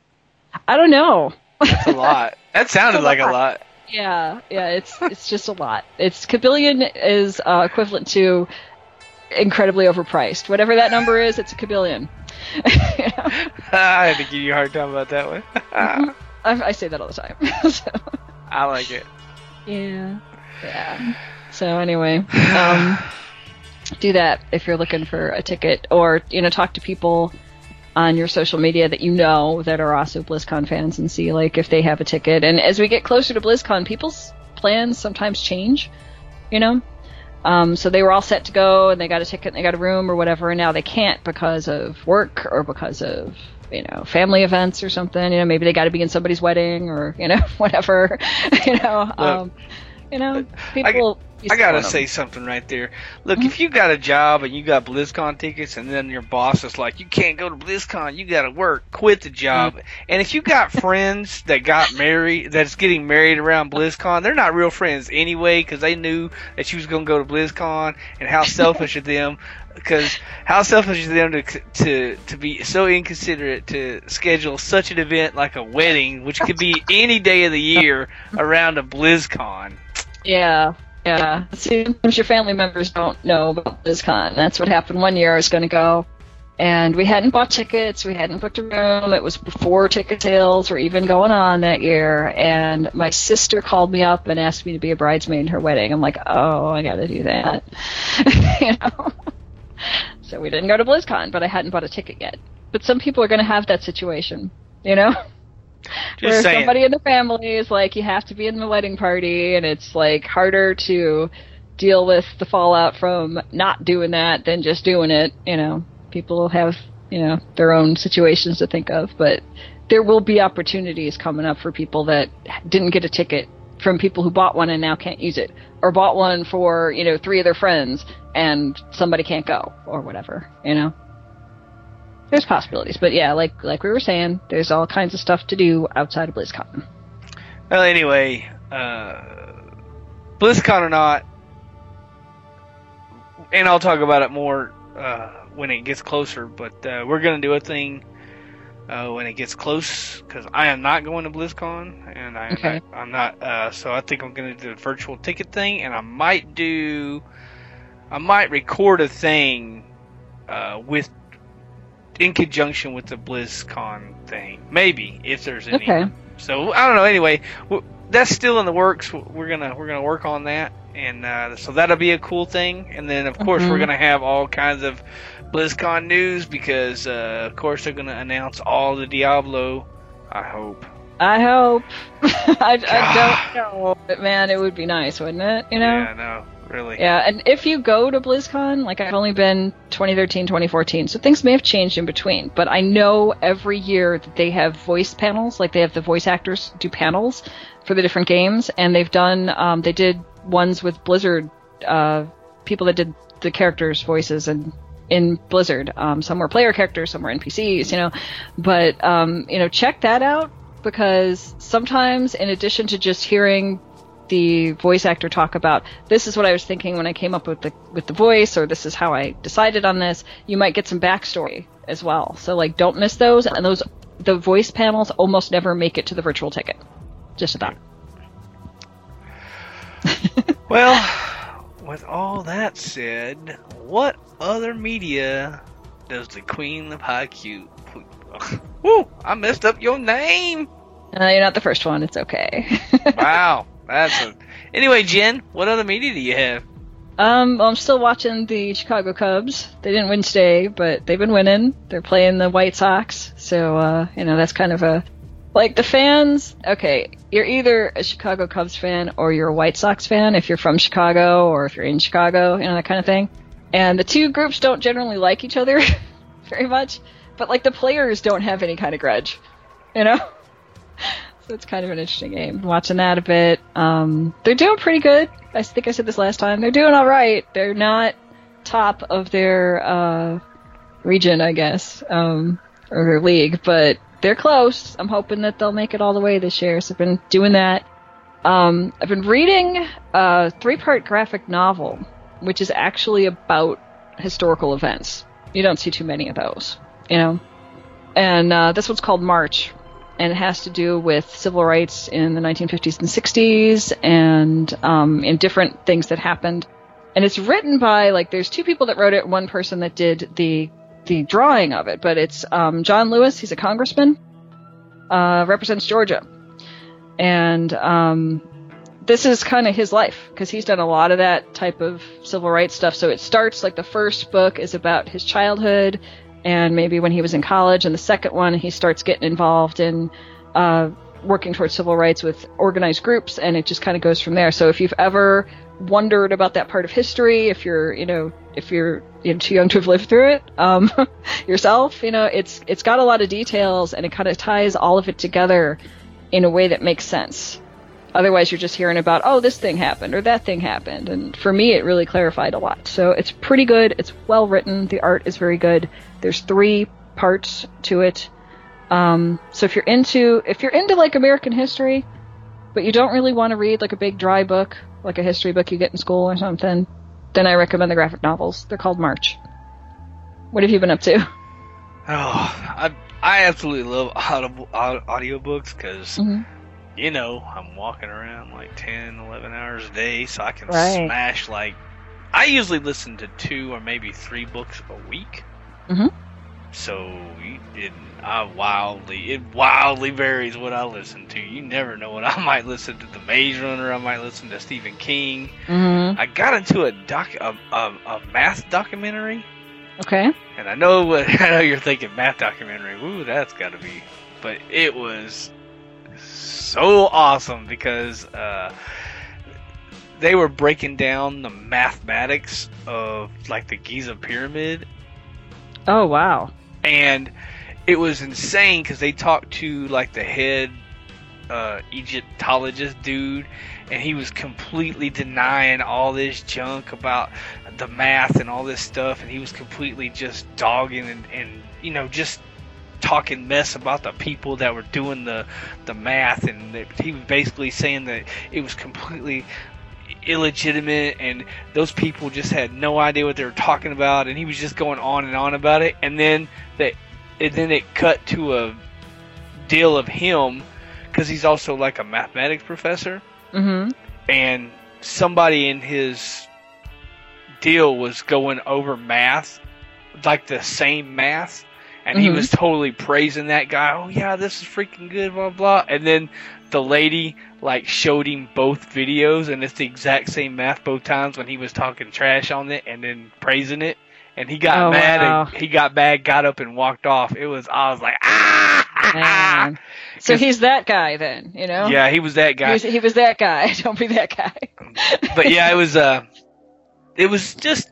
I don't know. That's a lot. That sounded a like a lot. lot. Yeah, yeah, it's it's just a lot. It's kabillion is uh, equivalent to incredibly overpriced. Whatever that number is, it's a kabillion. I had to give you a hard time about that one. I, I say that all the time. so, I like it. yeah, yeah. So anyway, um, do that if you're looking for a ticket, or you know, talk to people on your social media that you know that are also BlizzCon fans and see like if they have a ticket. And as we get closer to BlizzCon, people's plans sometimes change. You know, um, so they were all set to go and they got a ticket and they got a room or whatever, and now they can't because of work or because of you know family events or something. You know, maybe they got to be in somebody's wedding or you know whatever. you know, um, you know, people. used I gotta say something right there. Look, Mm-hmm. if you got a job and you got BlizzCon tickets, and then your boss is like, "You can't go to BlizzCon, you gotta work, quit the job." Mm-hmm. And if you got friends that got married, that's getting married around BlizzCon, they're not real friends anyway because they knew that she was gonna go to BlizzCon, and how selfish of them. Because how selfish of them to to to be so inconsiderate to schedule such an event like a wedding, which could be any day of the year around a BlizzCon. Yeah, yeah. Sometimes your family members don't know about BlizzCon. That's what happened one year. I was going to go, and we hadn't bought tickets. We hadn't booked a room. It was before ticket sales were even going on that year. And my sister called me up and asked me to be a bridesmaid in her wedding. I'm like, oh, I got to do that. you know. So we didn't go to BlizzCon, but I hadn't bought a ticket yet. But some people are going to have that situation, you know. Just where saying. somebody in the family is like you have to be in the wedding party and it's like harder to deal with the fallout from not doing that than just doing it you know people have you know their own situations to think of but there will be opportunities coming up for people that didn't get a ticket from people who bought one and now can't use it or bought one for you know three of their friends and somebody can't go or whatever you know there's possibilities but yeah like like we were saying there's all kinds of stuff to do outside of blizzcon Well, anyway, uh, BlizzCon or not, and I'll talk about it more uh, when it gets closer. But uh, we're gonna do a thing uh, when it gets close because I am not going to BlizzCon, and I am Okay. not, I'm not. Uh, so I think I'm gonna do the virtual ticket thing, and I might do, I might record a thing uh, with. In conjunction with the BlizzCon thing, maybe if there's any. okay So I don't know. Anyway, that's still in the works. We're gonna we're gonna work on that, and uh, so that'll be a cool thing. And then of course we're Mhm. gonna have all kinds of BlizzCon news because uh, of course they're gonna announce all the Diablo. I hope. i hope I, I don't know but man it would be nice wouldn't it you know Yeah, no, really. Yeah, and if you go to BlizzCon, like I've only been 2013, 2014, so things may have changed in between, but I know every year that they have voice panels, like they have the voice actors do panels for the different games, and they've done, um, they did ones with Blizzard, uh, people that did the characters' voices and in Blizzard. Um, some were player characters, some were NPCs, you know, but, um, you know, check that out because sometimes in addition to just hearing the voice actor talk about this is what I was thinking when I came up with the with the voice, or this is how I decided on this. You might get some backstory as well. So like, don't miss those. And those the voice panels almost never make it to the virtual ticket. Just a thought. Well, with all that said, what other media does the Queen of Haikyuu? Woo! I messed up your name. Uh, you're not the first one. It's okay. Wow, that's a. Anyway, Jen, what other media do you have? Um, well, I'm still watching the Chicago Cubs. They didn't win today, but they've been winning. They're playing the White Sox, so uh, you know that's kind of a like the fans. Okay, you're either a Chicago Cubs fan or you're a White Sox fan if you're from Chicago or if you're in Chicago, you know that kind of thing. And the two groups don't generally like each other very much, but like the players don't have any kind of grudge, you know. it's kind of an interesting game. Watching that a bit. Um, they're doing pretty good. I think I said this last time. They're doing all right. They're not top of their uh, region, I guess, um, or their league, but they're close. I'm hoping that they'll make it all the way this year. So I've been doing that. Um, I've been reading a three-part graphic novel, which is actually about historical events. You don't see too many of those, you know. And uh, this one's called March, and it has to do with civil rights in the 1950s and 60s, and um, in different things that happened. And it's written by like there's two people that wrote it, one person that did the the drawing of it, but it's um, John Lewis. He's a congressman, uh, represents Georgia, and um, this is kind of his life because he's done a lot of that type of civil rights stuff. So it starts like the first book is about his childhood and maybe when he was in college, and the second one he starts getting involved in uh, working towards civil rights with organized groups, and it just kind of goes from there. So if you've ever wondered about that part of history, if you're you know if you're you know, too young to have lived through it um, yourself, you know it's it's got a lot of details, and it kind of ties all of it together in a way that makes sense. Otherwise, you're just hearing about, oh, this thing happened or that thing happened. And for me, it really clarified a lot. So it's pretty good. It's well written. The art is very good. There's three parts to it. Um, so if you're into, if you're into like American history, but you don't really want to read like a big dry book, like a history book you get in school or something, then I recommend the graphic novels. They're called March. What have you been up to? Oh, I I absolutely love audible, audiobooks because Mhm. You know I'm walking around like 10, 11 hours a day, so I can Right. smash like. I usually listen to two or maybe three books a week. Mhm. So it I wildly it wildly varies what I listen to. You never know what I might listen to. The Maze Runner. I might listen to Stephen King. Mm-hmm. I got into a doc a, a, a math documentary. Okay. And I know what I know you're thinking math documentary. Ooh, that's got to be. But it was so awesome because uh, they were breaking down the mathematics of like the Giza pyramid, Oh wow. and it was insane because they talked to like the head uh, Egyptologist dude, and he was completely denying all this junk about the math and all this stuff, and he was completely just dogging and, and you know just talking mess about the people that were doing the the math, and that he was basically saying that it was completely illegitimate and those people just had no idea what they were talking about and he was just going on and on about it and then they and then it cut to a deal of him because he's also like a mathematics professor Mm-hmm. and somebody in his deal was going over math like the same math and he Mhm. was totally praising that guy oh yeah this is freaking good blah blah and then the lady like showed him both videos and it's the exact same math both times when he was talking trash on it and then praising it and he got Oh, mad wow. and he got mad got up and walked off it was i was like ah Man. So he's that guy then, you know? yeah he was that He guy was, he was that guy. Don't be that guy. but yeah, it was uh, it was just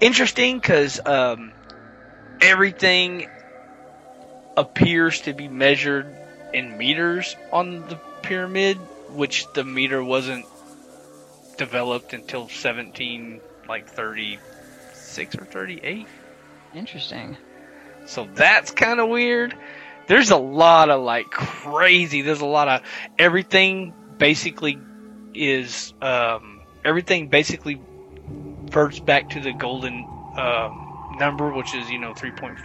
interesting because um, everything appears to be measured in meters on the pyramid, which the meter wasn't developed until seventeen like thirty six or thirty eight. Interesting. So that's kind of weird. There's a lot of like crazy. There's a lot of everything basically is um, everything basically verts back to the golden um, number, which is you know three point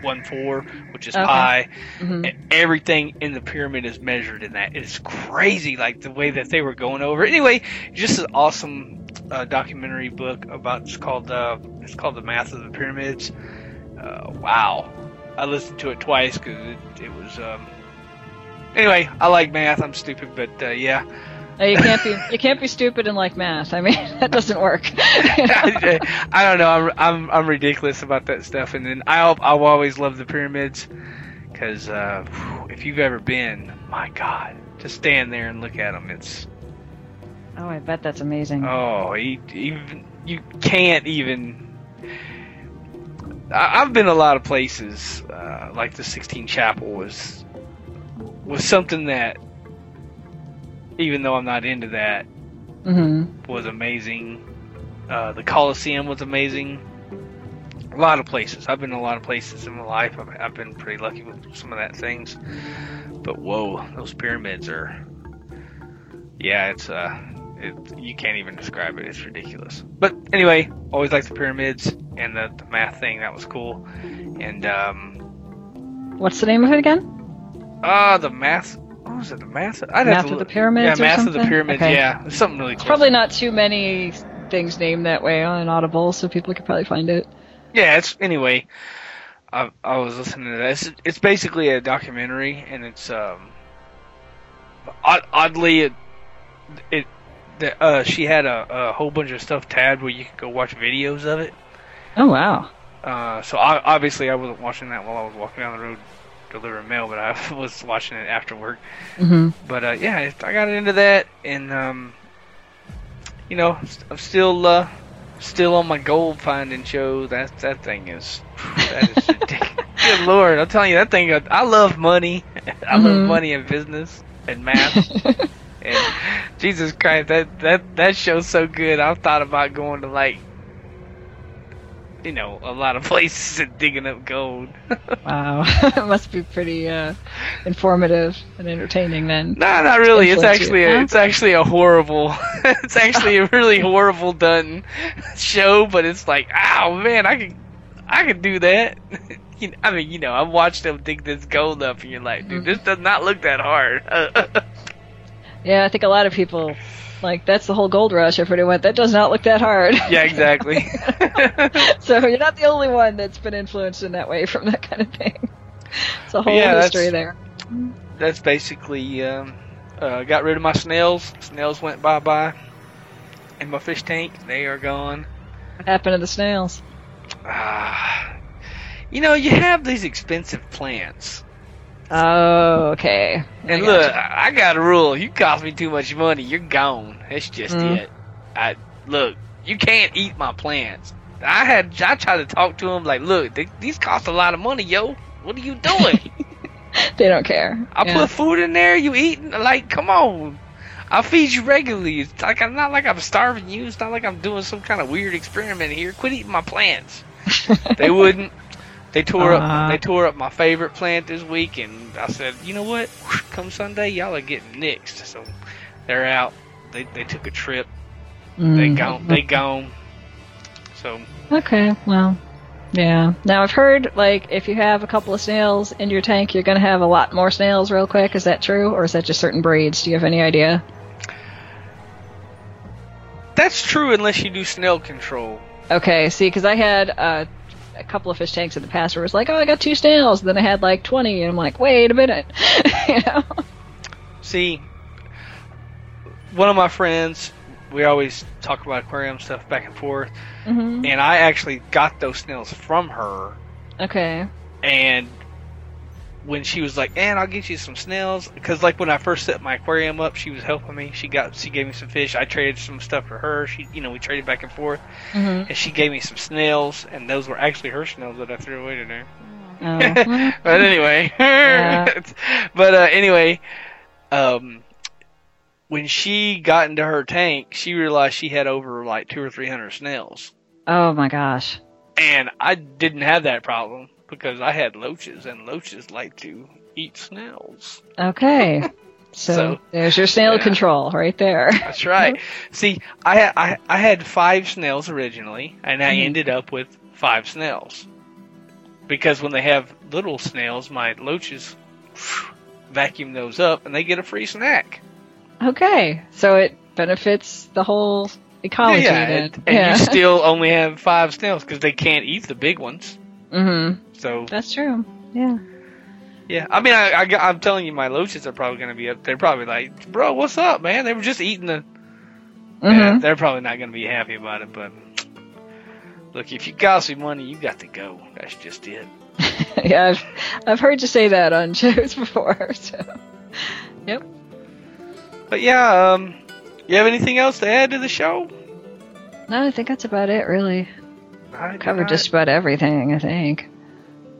one four, which is Okay. pi. hmm And everything in the pyramid is measured in that. It's crazy, like the way that they were going over. it. Anyway, just an awesome uh, documentary book about. It's called uh, it's called the Math of the Pyramids. Uh, wow, I listened to it twice because it, it was. Um, anyway, I like math. I'm stupid, but uh, yeah. No, you can't be you can't be stupid and like math. I mean, that doesn't work. I, I don't know. I'm, I'm I'm ridiculous about that stuff, and then I I've always love the pyramids because uh, if you've ever been, my God, to stand there and look at them, it's oh, I bet that's amazing. oh, you, even you can't even. I, I've been a lot of places, uh, like the Sistine Chapel was was something that, even though I'm not into that, hmm was amazing. Uh, the Coliseum was amazing. A lot of places. I've been to a lot of places in my life. I've, I've been pretty lucky with some of that things. But whoa, those pyramids are. Yeah, it's uh, it, you can't even describe it. It's ridiculous. But anyway, always liked the pyramids and the, the math thing. That was cool. And um, What's the name of it again? ah, the math. Was it? The math. I'd to of the Pyramids Yeah, math of the something? pyramids. Okay. Yeah, something really. Close. probably not too many things named that way on Audible, so people could probably find it. Yeah, it's anyway. I I was listening to this. It's, it's basically a documentary, and it's um. Odd, oddly, it it the, uh she had a, a whole bunch of stuff tabbed where you could go watch videos of it. Oh wow. Uh, so I, obviously I wasn't watching that while I was walking down the road delivering mail, but I was watching it after work. hmm But uh, yeah, I got into that, and um, you know, I'm still uh, still on my gold finding show. That that thing is that is ridiculous. Good lord, I'm telling you, that thing. I love money. I love Mhm. money and business and math. and Jesus Christ, that that that show's so good. I've thought about going to like. You know, a lot of places and digging up gold. wow. it must be pretty uh, informative and entertaining then. No, not really. It's you, actually a, huh? it's actually a horrible. it's actually a really horrible done show, but it's like, oh man, I could, I could do that. You know, I mean, you know, I watched them dig this gold up, and you're like, dude, this does not look that hard. Yeah, I think a lot of people like that's the whole gold rush. Everybody went. That does not look that hard. yeah, exactly. so you're not the only one that's been influenced in that way from that kind of thing. It's a whole Yeah, history there. That's basically. Um, uh, got rid of my snails. Snails went bye bye. In my fish tank, they are gone. What happened to the snails? Ah, you know, you have these expensive plants. Oh, okay. And gotcha. look, I I got a rule. You cost me too much money, you're gone. That's just Mhm. it. I look. You can't eat my plants. I had. I tried to talk to him like, look, th- these cost a lot of money, yo. What are you doing? they don't care. I Yeah. put food in there. You eating? Like, come on. I feed you regularly. It's like I'm not like I'm starving you. It's not like I'm doing some kind of weird experiment here. Quit eating my plants. they wouldn't. They tore Uh-huh. up. They tore up my favorite plant this week, and I said, you know what? Come Sunday, y'all are getting nixed. So they're out. They they took a trip. They Mm. gone. They gone. So Okay, well, yeah. Now I've heard like if you have a couple of snails in your tank, you're gonna have a lot more snails real quick. Is that true, or is that just certain breeds? Do you have any idea? that's true unless you do snail control. Okay, see, because I had uh, a couple of fish tanks in the past where it was like, oh, I got two snails. Then I had like 20, and I'm like, wait a minute. you know? See, one of my friends, we always talk about aquarium stuff back and forth, hmm and I actually got those snails from her. Okay. And when she was like, "And I'll get you some snails," because like when I first set my aquarium up, she was helping me. She got, she gave me some fish. I traded some stuff for her. She, you know, we traded back and forth, hmm and she gave me some snails, and those were actually her snails that I threw away today. Oh, but anyway, but uh, anyway, um, when she got into her tank, she realized she had over like two or three hundred snails, oh my gosh. and I didn't have that problem because I had loaches, and loaches like to eat snails. Okay. So, So- there's your snail Yeah. control right there. That's right. See, I, I I had five snails originally, and I Mhm. ended up with five snails. Because when they have little snails, my loaches vacuum those up, and they get a free snack. Okay, so it benefits the whole ecology yeah, then. and, and you still only have five snails because they can't eat the big ones. mm-hmm. So That's true. Yeah. yeah, I mean, I, I am telling you, my loaches are probably going to be up. They're probably like, bro, what's up, man? They were just eating the. Mm-hmm. Yeah, they're probably not going to be happy about it, but look, if you cost me money, you got to go. That's just it. yeah, I've, I've heard you say that on shows before. So. Yep. But yeah, um, you have anything else to add to the show? No, I think that's about it, really. I do Covered just about everything, I think.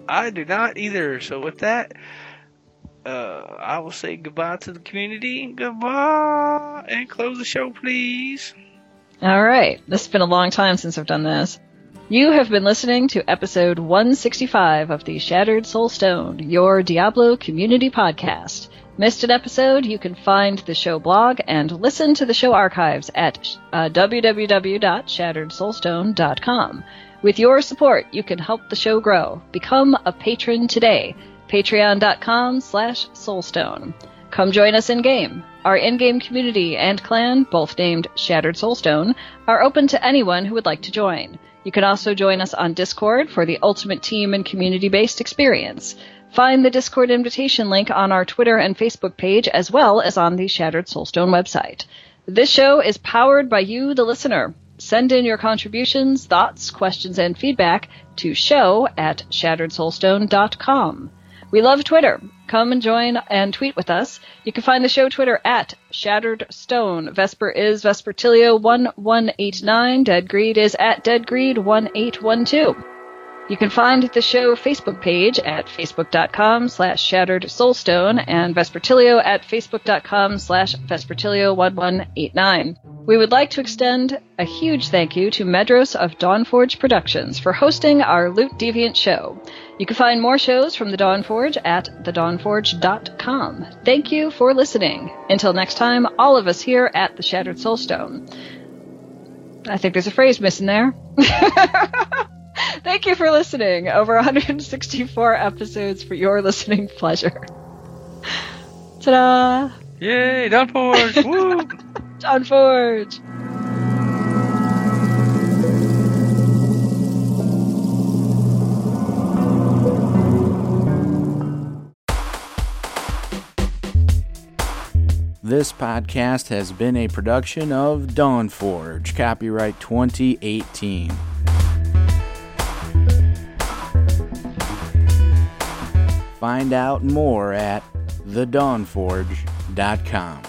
I do not either. So with that, uh, I will say goodbye to the community. Goodbye, and close the show, please. All right. This has been a long time since I've done this. You have been listening to episode 165 of the Shattered Soulstone, your Diablo community podcast. Missed an episode? You can find the show blog and listen to the show archives at uh, www.shatteredsoulstone.com. With your support, you can help the show grow. Become a patron today. Patreon.com slash soulstone. Come join us in game. Our in-game community and clan, both named Shattered Soulstone, are open to anyone who would like to join. You can also join us on Discord for the ultimate team and community-based experience. Find the Discord invitation link on our Twitter and Facebook page as well as on the Shattered Soulstone website. This show is powered by you, the listener. Send in your contributions, thoughts, questions, and feedback to show at shatteredsoulstone.com. We love Twitter. Come and join and tweet with us. You can find the show Twitter at Shattered Stone. Vesper is Vespertilio1189. Dead Greed is at DeadGreed1812. You can find the show Facebook page at facebook.com slash shattered soulstone and Vespertilio at facebook.com slash Vespertilio1189. We would like to extend a huge thank you to Medros of Dawnforge Productions for hosting our Loot Deviant show. You can find more shows from the Dawnforge at thedawnforge.com. Thank you for listening. Until next time, all of us here at the Shattered Soulstone. I think there's a phrase missing there. Thank you for listening. Over 164 episodes for your listening pleasure. Ta-da! Yay, done for! Woo! Dawnforge! This podcast has been a production of Dawnforge, copyright 2018. Find out more at thedawnforge.com.